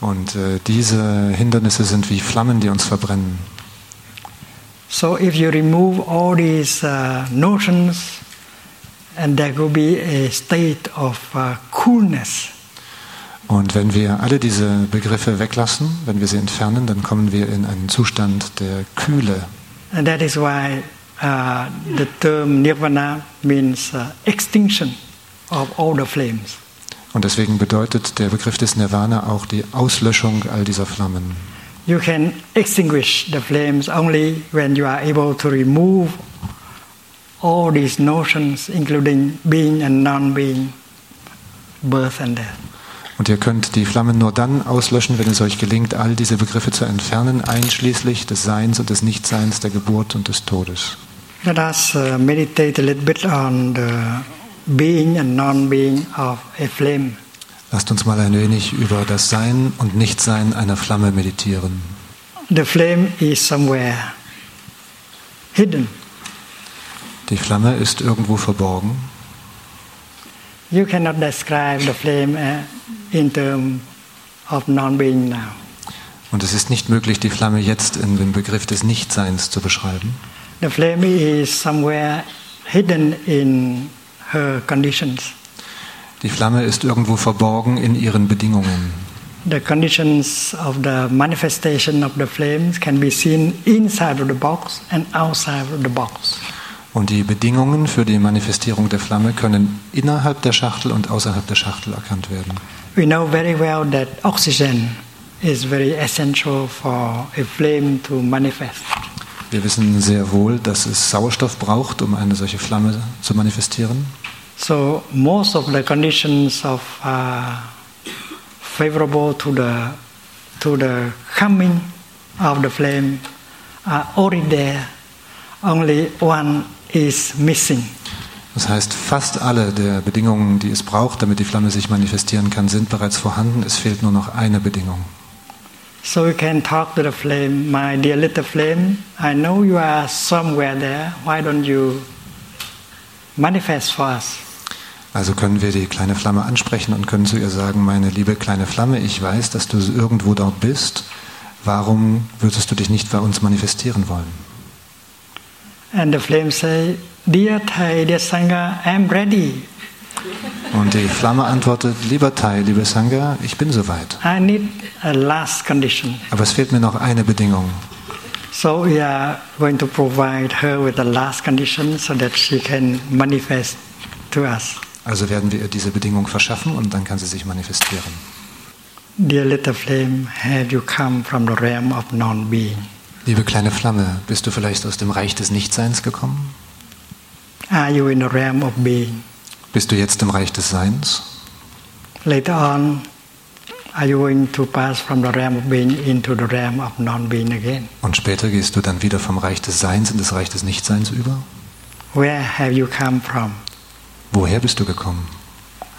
[SPEAKER 2] Und äh, diese Hindernisse sind wie Flammen, die uns verbrennen.
[SPEAKER 1] So if you remove all these uh, notions, and there will be a state of uh, coolness.
[SPEAKER 2] Und wenn wir alle diese Begriffe weglassen, wenn wir sie entfernen, dann kommen wir in einen Zustand der Kühle.
[SPEAKER 1] And that is why uh, the term nirvana means uh, extinction of all the flames.
[SPEAKER 2] Und deswegen bedeutet der Begriff des Nirvana auch die Auslöschung all dieser Flammen.
[SPEAKER 1] You can extinguish the flames only when you are able to remove all these notions, including being and non being, birth and death.
[SPEAKER 2] Und ihr könnt die Flammen nur dann auslöschen, wenn es euch gelingt, all diese Begriffe zu entfernen, einschließlich des Seins und des Nichtseins, der Geburt und des Todes.
[SPEAKER 1] Let us uh, meditate a little bit on the being and non being of a flame.
[SPEAKER 2] Lasst uns mal ein wenig über das Sein und Nichtsein einer Flamme meditieren.
[SPEAKER 1] The flame is somewhere hidden.
[SPEAKER 2] Die Flamme ist irgendwo verborgen.
[SPEAKER 1] You cannot describe the flame uh, in terms of now.
[SPEAKER 2] Und es ist nicht möglich, die Flamme jetzt in dem Begriff des Nichtseins zu beschreiben.
[SPEAKER 1] The flame is somewhere hidden in her conditions.
[SPEAKER 2] Die Flamme ist irgendwo verborgen in ihren Bedingungen.
[SPEAKER 1] The conditions of the manifestation of the flames can be seen inside of the box and outside of the box.
[SPEAKER 2] Und die Bedingungen für die Manifestierung der Flamme können innerhalb der Schachtel und außerhalb der Schachtel erkannt werden.
[SPEAKER 1] We know very well that oxygen is very essential for a flame to manifest.
[SPEAKER 2] Wir wissen sehr wohl, dass es Sauerstoff braucht, um eine solche Flamme zu manifestieren.
[SPEAKER 1] So most of the conditions of uh, favorable to the to the coming of the flame are already there. Only one is missing.
[SPEAKER 2] Das heißt, fast alle der Bedingungen, die es braucht, damit die Flamme sich manifestieren kann, sind bereits vorhanden. Es fehlt nur noch eine Bedingung.
[SPEAKER 1] So you can talk to the flame, my dear little flame. I know you are somewhere there. Why don't you manifest for us?
[SPEAKER 2] Also können wir die kleine Flamme ansprechen und können zu ihr sagen, meine liebe kleine Flamme, ich weiß, dass du irgendwo dort bist. Warum würdest du dich nicht bei uns manifestieren wollen?
[SPEAKER 1] And the flame say, Dear Thai, dear Sangha, I'm ready.
[SPEAKER 2] Und die Flamme antwortet, lieber Thai, liebe Sangha, ich bin soweit.
[SPEAKER 1] I need a last condition.
[SPEAKER 2] Aber es fehlt mir noch eine Bedingung.
[SPEAKER 1] So we are going to provide her with the last condition so that she can manifest to us.
[SPEAKER 2] Also werden wir ihr diese Bedingung verschaffen und dann kann sie sich manifestieren.
[SPEAKER 1] Dear little flame, have you come from the realm of non-being?
[SPEAKER 2] Liebe kleine Flamme, bist du vielleicht aus dem Reich des Nichtseins gekommen?
[SPEAKER 1] Are you in the realm of being?
[SPEAKER 2] Bist du jetzt im Reich des Seins?
[SPEAKER 1] Later on, are you going to pass from the realm of being into the realm of non-being again?
[SPEAKER 2] Und später gehst du dann wieder vom Reich des Seins in das Reich des Nichtseins über?
[SPEAKER 1] Where have you come from?
[SPEAKER 2] Woher bist du gekommen?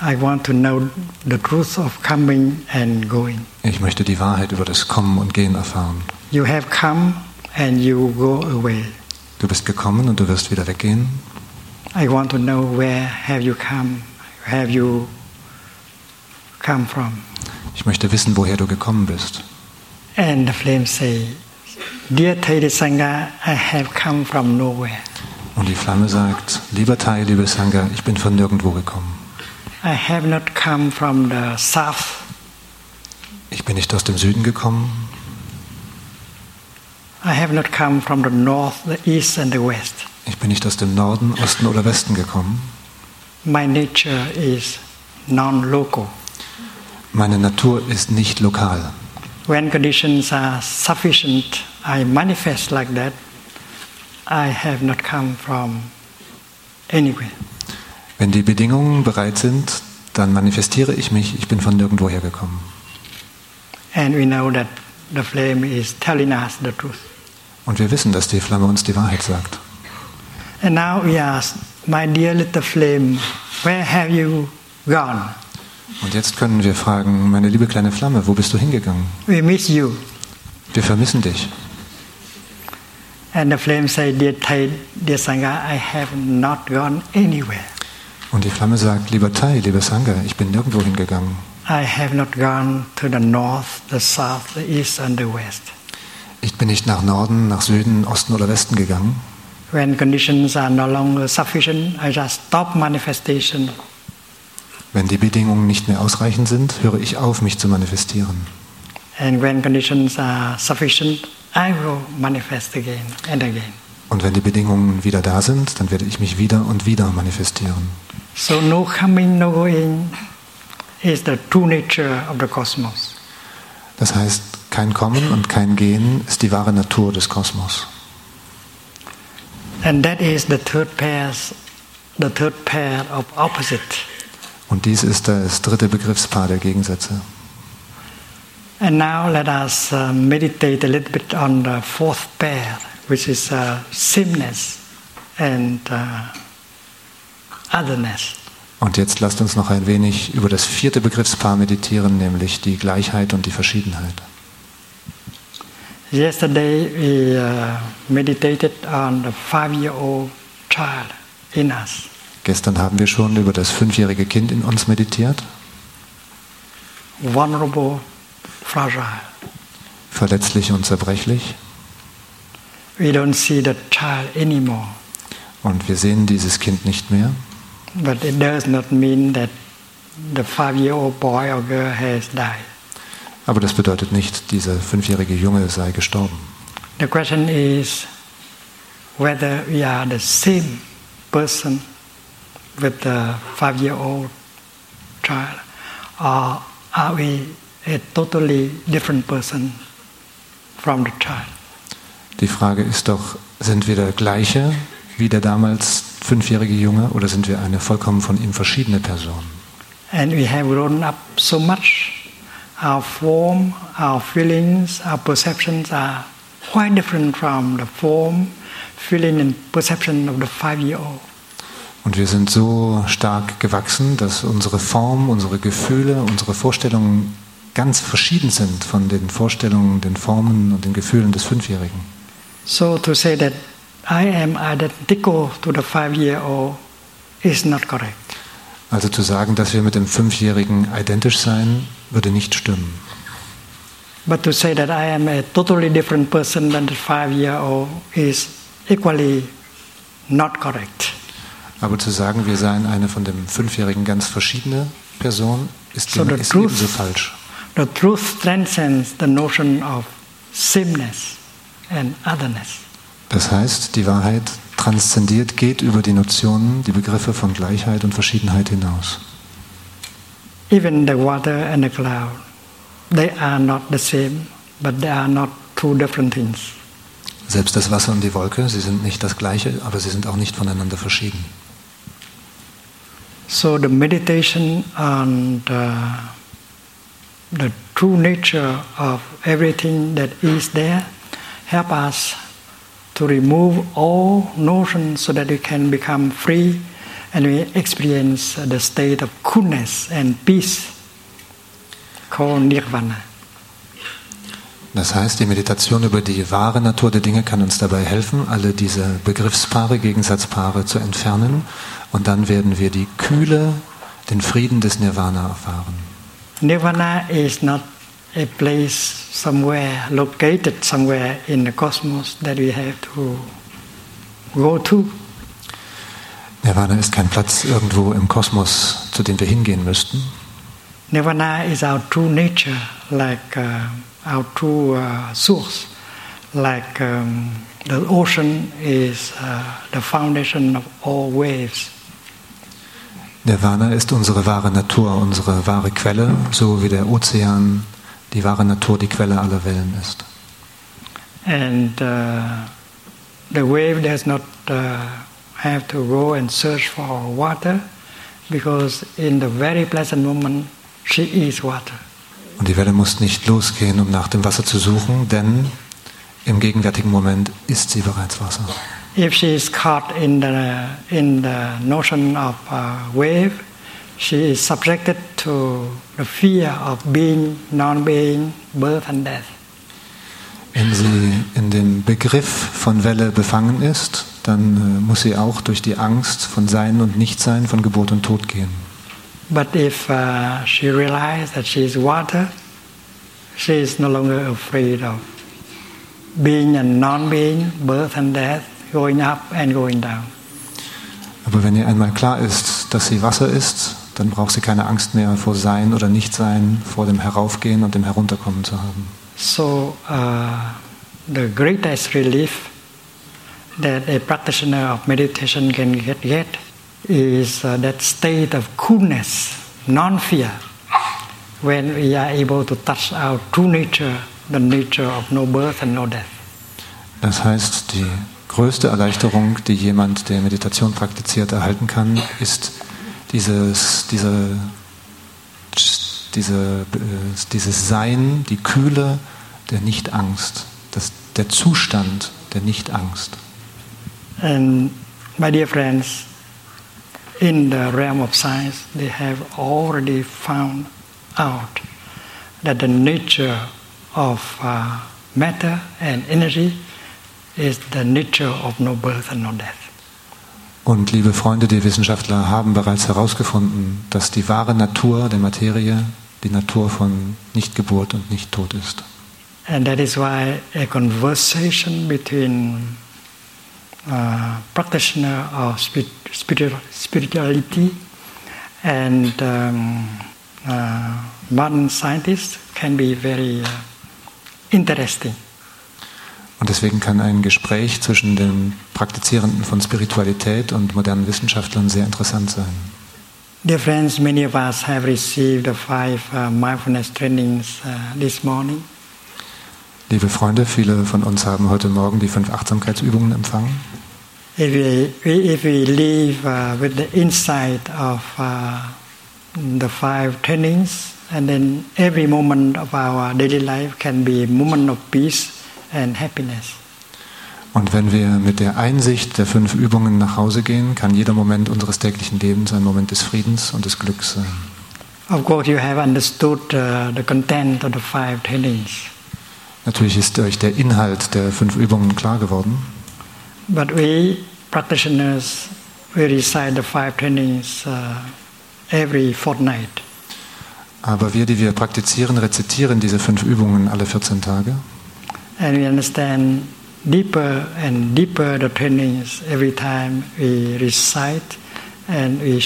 [SPEAKER 1] I want to know the truth of coming and going.
[SPEAKER 2] Ich möchte die Wahrheit über das Kommen und Gehen erfahren.
[SPEAKER 1] You have come and you go away.
[SPEAKER 2] Du bist gekommen und du wirst wieder weggehen.
[SPEAKER 1] I want to know where have you come? Have you come from?
[SPEAKER 2] Ich möchte wissen, woher du gekommen bist.
[SPEAKER 1] And the flames say, Dear Thầy Sangha, I have come from nowhere.
[SPEAKER 2] Und die Flamme sagt, lieber Thai, liebe Sangha, ich bin von nirgendwo gekommen.
[SPEAKER 1] I have not come from the south.
[SPEAKER 2] Ich bin nicht aus dem Süden gekommen.
[SPEAKER 1] I have not come from the north, the east, and the west.
[SPEAKER 2] Ich bin nicht aus dem Norden, Osten oder Westen gekommen.
[SPEAKER 1] My nature is non-local.
[SPEAKER 2] Meine Natur ist nicht lokal.
[SPEAKER 1] When conditions are sufficient, I manifest like that. I have not come from anywhere.
[SPEAKER 2] Wenn die Bedingungen bereit sind, dann manifestiere ich mich. Ich bin von nirgendwoher gekommen.
[SPEAKER 1] And we know that the flame is telling us the truth.
[SPEAKER 2] Und wir wissen, dass die Flamme uns die Wahrheit sagt.
[SPEAKER 1] And now we ask, my dear little flame, where have you gone?
[SPEAKER 2] Und jetzt können wir fragen, meine liebe kleine Flamme, wo bist du hingegangen?
[SPEAKER 1] We miss you.
[SPEAKER 2] Wir vermissen dich.
[SPEAKER 1] And the flame said, Dear Thai, dear Sangha, I have not gone anywhere.
[SPEAKER 2] Und die Flamme sagt, lieber Tai, lieber Sangha, ich bin nirgendwo hingegangen.
[SPEAKER 1] I have not gone to the north, the south, the east, and the west.
[SPEAKER 2] Ich bin nicht nach Norden, nach Süden, Osten oder Westen gegangen.
[SPEAKER 1] When conditions are no longer sufficient, I just stop manifestation.
[SPEAKER 2] Wenn die Bedingungen nicht mehr ausreichend sind, höre ich auf, mich zu manifestieren.
[SPEAKER 1] And when conditions are sufficient, I will manifest again and again.
[SPEAKER 2] Und wenn die Bedingungen wieder da sind, dann werde ich mich wieder und wieder manifestieren.
[SPEAKER 1] So no coming, no going is the true nature of the cosmos.
[SPEAKER 2] Das heißt, kein Kommen und kein Gehen ist die wahre Natur des Kosmos.
[SPEAKER 1] And that is the third pairs, the third pair of opposite.
[SPEAKER 2] Und dies ist das dritte Begriffspaar der Gegensätze.
[SPEAKER 1] And now let us uh, meditate a little bit on the fourth pair, which is uh, sameness and uh, otherness.
[SPEAKER 2] Und jetzt lasst uns noch ein wenig über das vierte Begriffspaar meditieren, nämlich die Gleichheit und die Verschiedenheit.
[SPEAKER 1] Yesterday we uh, meditated on the five-year-old child in us.
[SPEAKER 2] Gestern haben wir schon über das fünfjährige Kind in uns meditiert,
[SPEAKER 1] vulnerable, fragile.
[SPEAKER 2] verletzlich und zerbrechlich.
[SPEAKER 1] We don't see the child anymore,
[SPEAKER 2] Und wir sehen dieses Kind nicht mehr.
[SPEAKER 1] But it does not mean that the five-year-old boy or girl has died.
[SPEAKER 2] Aber das bedeutet nicht, dieser fünfjährige Junge sei gestorben.
[SPEAKER 1] The question is whether we are the same person with the five-year-old child, or are we a totally different person from the child?
[SPEAKER 2] Die Frage ist doch, sind wir der gleiche wie der damals fünfjährige Junge oder sind wir eine vollkommen von ihm verschiedene Person?
[SPEAKER 1] And we have grown up so much. Our form, our feelings, our perceptions are quite different from the form, feeling, and perception of the five-year-old.
[SPEAKER 2] Und wir sind so stark gewachsen, dass unsere Form, unsere Gefühle, unsere Vorstellungen ganz verschieden sind von den Vorstellungen, den Formen und den Gefühlen des Fünfjährigen.
[SPEAKER 1] So to say that I am identical to the five-year-old is not correct.
[SPEAKER 2] Also zu sagen, dass wir mit dem Fünfjährigen identisch seien, würde nicht stimmen.
[SPEAKER 1] But to say that I am a totally different person than the five-year-old is equally not correct.
[SPEAKER 2] Aber zu sagen, wir seien eine von dem Fünfjährigen ganz verschiedene Person, ist,
[SPEAKER 1] So the
[SPEAKER 2] ist
[SPEAKER 1] truth-
[SPEAKER 2] ebenso falsch.
[SPEAKER 1] The truth transcends the notion of sameness and otherness.
[SPEAKER 2] Das heißt, die Wahrheit transzendiert, geht über die Notionen, die Begriffe von Gleichheit und Verschiedenheit hinaus.
[SPEAKER 1] Even the water and the cloud, they are not the same, but they are not two different things.
[SPEAKER 2] Selbst das Wasser und die Wolke, sie sind nicht das Gleiche, aber sie sind auch nicht voneinander verschieden.
[SPEAKER 1] So the meditation on the, the true nature of everything that is there help us to remove all notions so that we can become free and we experience the state of coolness and peace called nirvana.
[SPEAKER 2] Das heißt, die Meditation über die wahre Natur der Dinge kann uns dabei helfen, alle diese Begriffspaare, Gegensatzpaare zu entfernen und dann werden wir die Kühle, den Frieden des Nirvana erfahren.
[SPEAKER 1] Nirvana is not a place somewhere located somewhere in the cosmos that we have to go to.
[SPEAKER 2] Nirvana ist kein Platz irgendwo im Kosmos, zu dem wir hingehen müssten.
[SPEAKER 1] Nirvana is our true nature, like uh, our true uh, source, like um, the ocean is uh, the foundation of all waves.
[SPEAKER 2] Nirvana ist unsere wahre Natur, unsere wahre Quelle, so wie der Ozean die wahre Natur, die Quelle aller Wellen ist.
[SPEAKER 1] And uh, the wave does not uh, have to go and search for water because in the very pleasant moment she is water.
[SPEAKER 2] Und die Welle muss nicht losgehen, um nach dem Wasser zu suchen, denn im gegenwärtigen Moment ist sie bereits Wasser.
[SPEAKER 1] If she is caught in the, in the notion of uh, wave, she is subjected to the fear of being, non being, birth, and death.
[SPEAKER 2] Wenn sie in dem Begriff von Welle befangen ist, dann äh, muss sie auch durch die Angst von Sein und Nichtsein, von Geburt und Tod gehen.
[SPEAKER 1] But if uh, she realizes that she is water, she is no longer afraid of being and non-being, birth and death, going up and going down.
[SPEAKER 2] Aber wenn ihr einmal klar ist, dass sie Wasser ist, dann braucht sie keine Angst mehr vor Sein oder Nichtsein, vor dem Heraufgehen und dem Herunterkommen zu haben.
[SPEAKER 1] So uh, the greatest relief that a practitioner of meditation can get, get is uh, that state of coolness, non-fear, when we are able to touch our true nature, the nature of no birth and no death.
[SPEAKER 2] Das heißt, die größte Erleichterung, die jemand, der Meditation praktiziert, erhalten kann, ist dieses, diese, diese, äh, dieses Sein, die Kühle der Nichtangst, der Zustand der Nichtangst.
[SPEAKER 1] And my dear friends, in the realm of science, they have already found out that the nature of uh, matter and energy is the nature of no birth and no death.
[SPEAKER 2] Und liebe Freunde, die Wissenschaftler haben bereits herausgefunden, dass die wahre Natur der Materie die Natur von Nichtgeburt und Nichttod ist.
[SPEAKER 1] And that is why a conversation between uh, practitioner of spirit, spirit, spirituality and um, uh, modern scientists can be very uh, interesting.
[SPEAKER 2] Und deswegen kann ein Gespräch zwischen den Praktizierenden von Spiritualität und modernen Wissenschaftlern sehr interessant sein.
[SPEAKER 1] Dear friends, many of us have received the five uh, mindfulness trainings uh, this morning.
[SPEAKER 2] Liebe Freunde, viele von uns haben heute Morgen die fünf Achtsamkeitsübungen empfangen.
[SPEAKER 1] If we, if we live uh, with the insight of uh, the five trainings, and then every moment of our daily life can be a moment of peace and happiness.
[SPEAKER 2] Und wenn wir mit der Einsicht der fünf Übungen nach Hause gehen, kann jeder Moment unseres täglichen Lebens ein Moment des Friedens und des Glücks sein.
[SPEAKER 1] Of course, you have understood uh, the content of the five trainings,
[SPEAKER 2] Natürlich ist euch der Inhalt der fünf Übungen klar geworden,
[SPEAKER 1] but we practitioners we recite the five trainings uh, every fortnight.
[SPEAKER 2] aber wir, die wir praktizieren, rezitieren diese fünf Übungen alle 14 Tage.
[SPEAKER 1] And we understand deeper and deeper the trainings every time we recite and we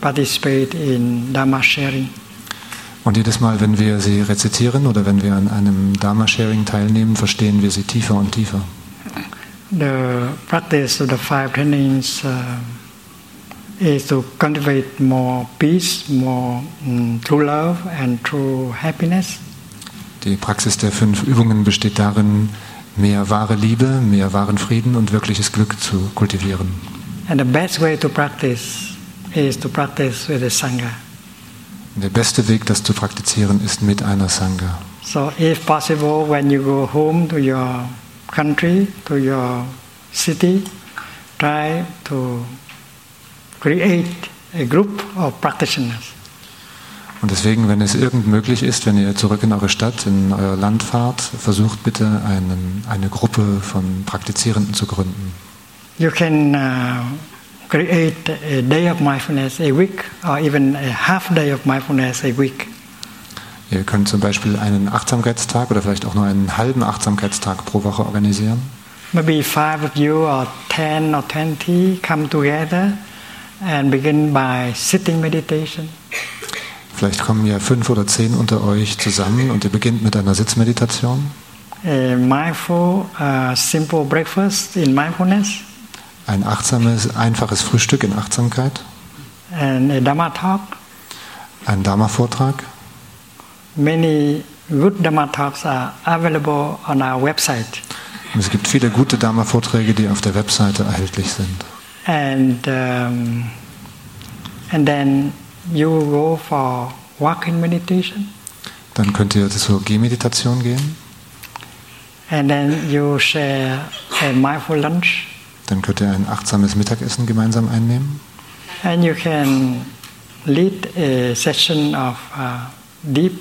[SPEAKER 1] participate in Dharma sharing.
[SPEAKER 2] Und jedes Mal, wenn wir sie rezitieren oder wenn wir an einem Dharma-Sharing teilnehmen, verstehen wir sie tiefer und tiefer.
[SPEAKER 1] The practice of the five trainings uh, is to cultivate more peace, more mm, true love, and true happiness.
[SPEAKER 2] Die Praxis der fünf Übungen besteht darin, mehr wahre Liebe, mehr wahren Frieden und wirkliches Glück zu kultivieren.
[SPEAKER 1] And the best way to practice is to practice with the Sangha.
[SPEAKER 2] Der beste Weg, das zu praktizieren, ist mit einer Sangha.
[SPEAKER 1] So, if possible, when you go home to your country, to your city, try to create a group of practitioners.
[SPEAKER 2] Und deswegen, wenn es irgend möglich ist, wenn ihr zurück in eure Stadt, in euer Land fahrt, versucht bitte einen, eine Gruppe von Praktizierenden zu gründen.
[SPEAKER 1] You can uh, create a day of mindfulness a week, or even a half day of mindfulness a week.
[SPEAKER 2] Ihr könnt zum Beispiel einen Achtsamkeitstag oder vielleicht auch nur einen halben Achtsamkeitstag pro Woche organisieren.
[SPEAKER 1] Maybe five of you, or ten, or twenty, come together and begin by sitting meditation.
[SPEAKER 2] Vielleicht kommen ja fünf oder zehn unter euch zusammen und ihr beginnt mit einer Sitzmeditation,
[SPEAKER 1] A mindful, uh, simple breakfast in mindfulness,
[SPEAKER 2] ein achtsames, einfaches Frühstück in Achtsamkeit,
[SPEAKER 1] and a Dhamma talk.
[SPEAKER 2] ein Dharma-Vortrag.
[SPEAKER 1] Many good Dhamma talks are available on our website.
[SPEAKER 2] Und es gibt viele gute Dharma-Vorträge, die auf der Webseite erhältlich sind.
[SPEAKER 1] And, um, and then you go for walking meditation,
[SPEAKER 2] Dann könnt ihr zur Gehmeditation gehen,
[SPEAKER 1] and then you share a mindful lunch,
[SPEAKER 2] dann könnt ihr ein achtsames Mittagessen gemeinsam einnehmen.
[SPEAKER 1] and you can lead a session of uh, deep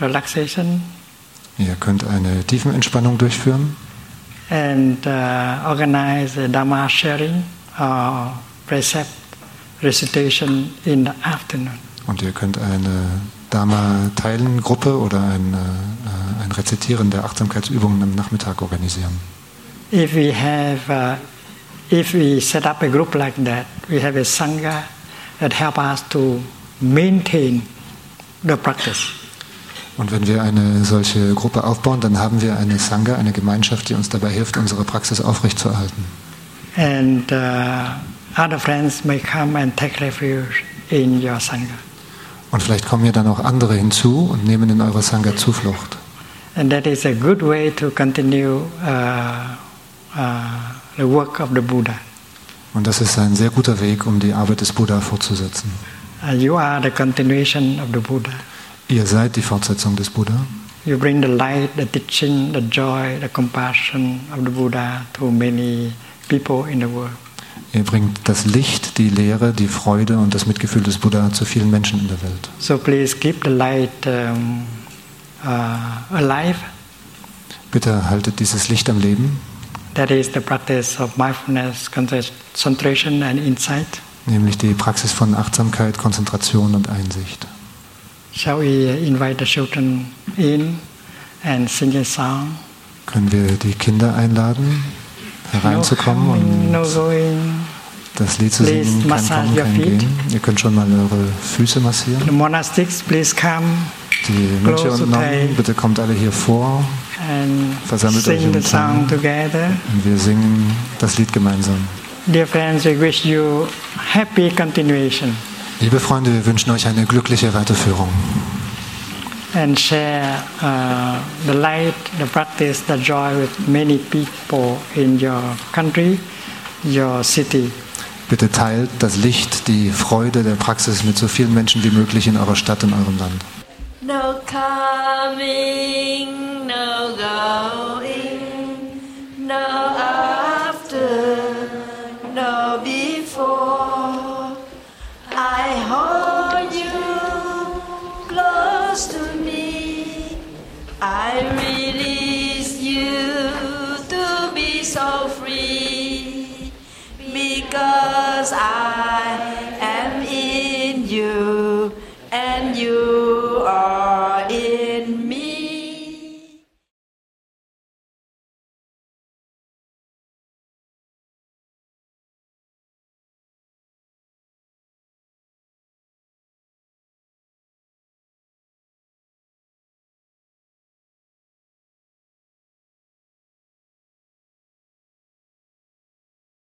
[SPEAKER 1] relaxation.
[SPEAKER 2] Ihr könnt eine Tiefenentspannung durchführen.
[SPEAKER 1] And uh, organize a Dharma sharing or precept recitation in the afternoon.
[SPEAKER 2] und ihr könnt eine Dharma-Teilengruppe oder ein, äh, ein Rezitieren der Achtsamkeitsübungen am Nachmittag organisieren.
[SPEAKER 1] If we have, uh, if we set up a group like that, we have a sangha that help us to maintain the practice.
[SPEAKER 2] Und wenn wir eine solche Gruppe aufbauen, dann haben wir eine Sangha, eine Gemeinschaft, die uns dabei hilft, unsere Praxis aufrechtzuerhalten.
[SPEAKER 1] And uh, other friends may come and take refuge in your sangha.
[SPEAKER 2] Und vielleicht kommen ja dann auch andere hinzu und nehmen in eure Sangha Zuflucht.
[SPEAKER 1] And that is a good way to continue uh, uh, the work of the Buddha.
[SPEAKER 2] Und das ist ein sehr guter Weg, um die Arbeit des Buddha fortzusetzen.
[SPEAKER 1] Uh, you are the continuation of the Buddha.
[SPEAKER 2] Ihr seid die Fortsetzung des Buddha.
[SPEAKER 1] You bring the light, the teaching, the joy, the compassion of the Buddha to many people in the world.
[SPEAKER 2] Ihr bringt das Licht, die Lehre, die Freude und das Mitgefühl des Buddha zu vielen Menschen in der Welt.
[SPEAKER 1] So please keep the light um, uh, alive.
[SPEAKER 2] Bitte haltet dieses Licht am Leben,
[SPEAKER 1] That is the practice of mindfulness, concentration, and insight.
[SPEAKER 2] nämlich die Praxis von Achtsamkeit, Konzentration und Einsicht.
[SPEAKER 1] Shall we invite the children in and sing a song?
[SPEAKER 2] Können wir die Kinder einladen, hereinzukommen und das Lied zu singen?
[SPEAKER 1] Massage
[SPEAKER 2] Kommen,
[SPEAKER 1] feet.
[SPEAKER 2] Gehen. Ihr könnt schon mal eure Füße massieren. Die Mönche und Nonnen, bitte kommt alle hier vor Versammelt euch im und wir singen das Lied gemeinsam.
[SPEAKER 1] Dear friends, we wish you happy continuation
[SPEAKER 2] Liebe Freunde, wir wünschen euch eine glückliche Weiterführung.
[SPEAKER 1] And share uh, the light, the practice, the joy with many people in your country, your city.
[SPEAKER 2] Bitte teilt das Licht, die Freude der Praxis mit so vielen Menschen wie möglich in eurer Stadt, in eurem Land.
[SPEAKER 3] No coming, no going, no I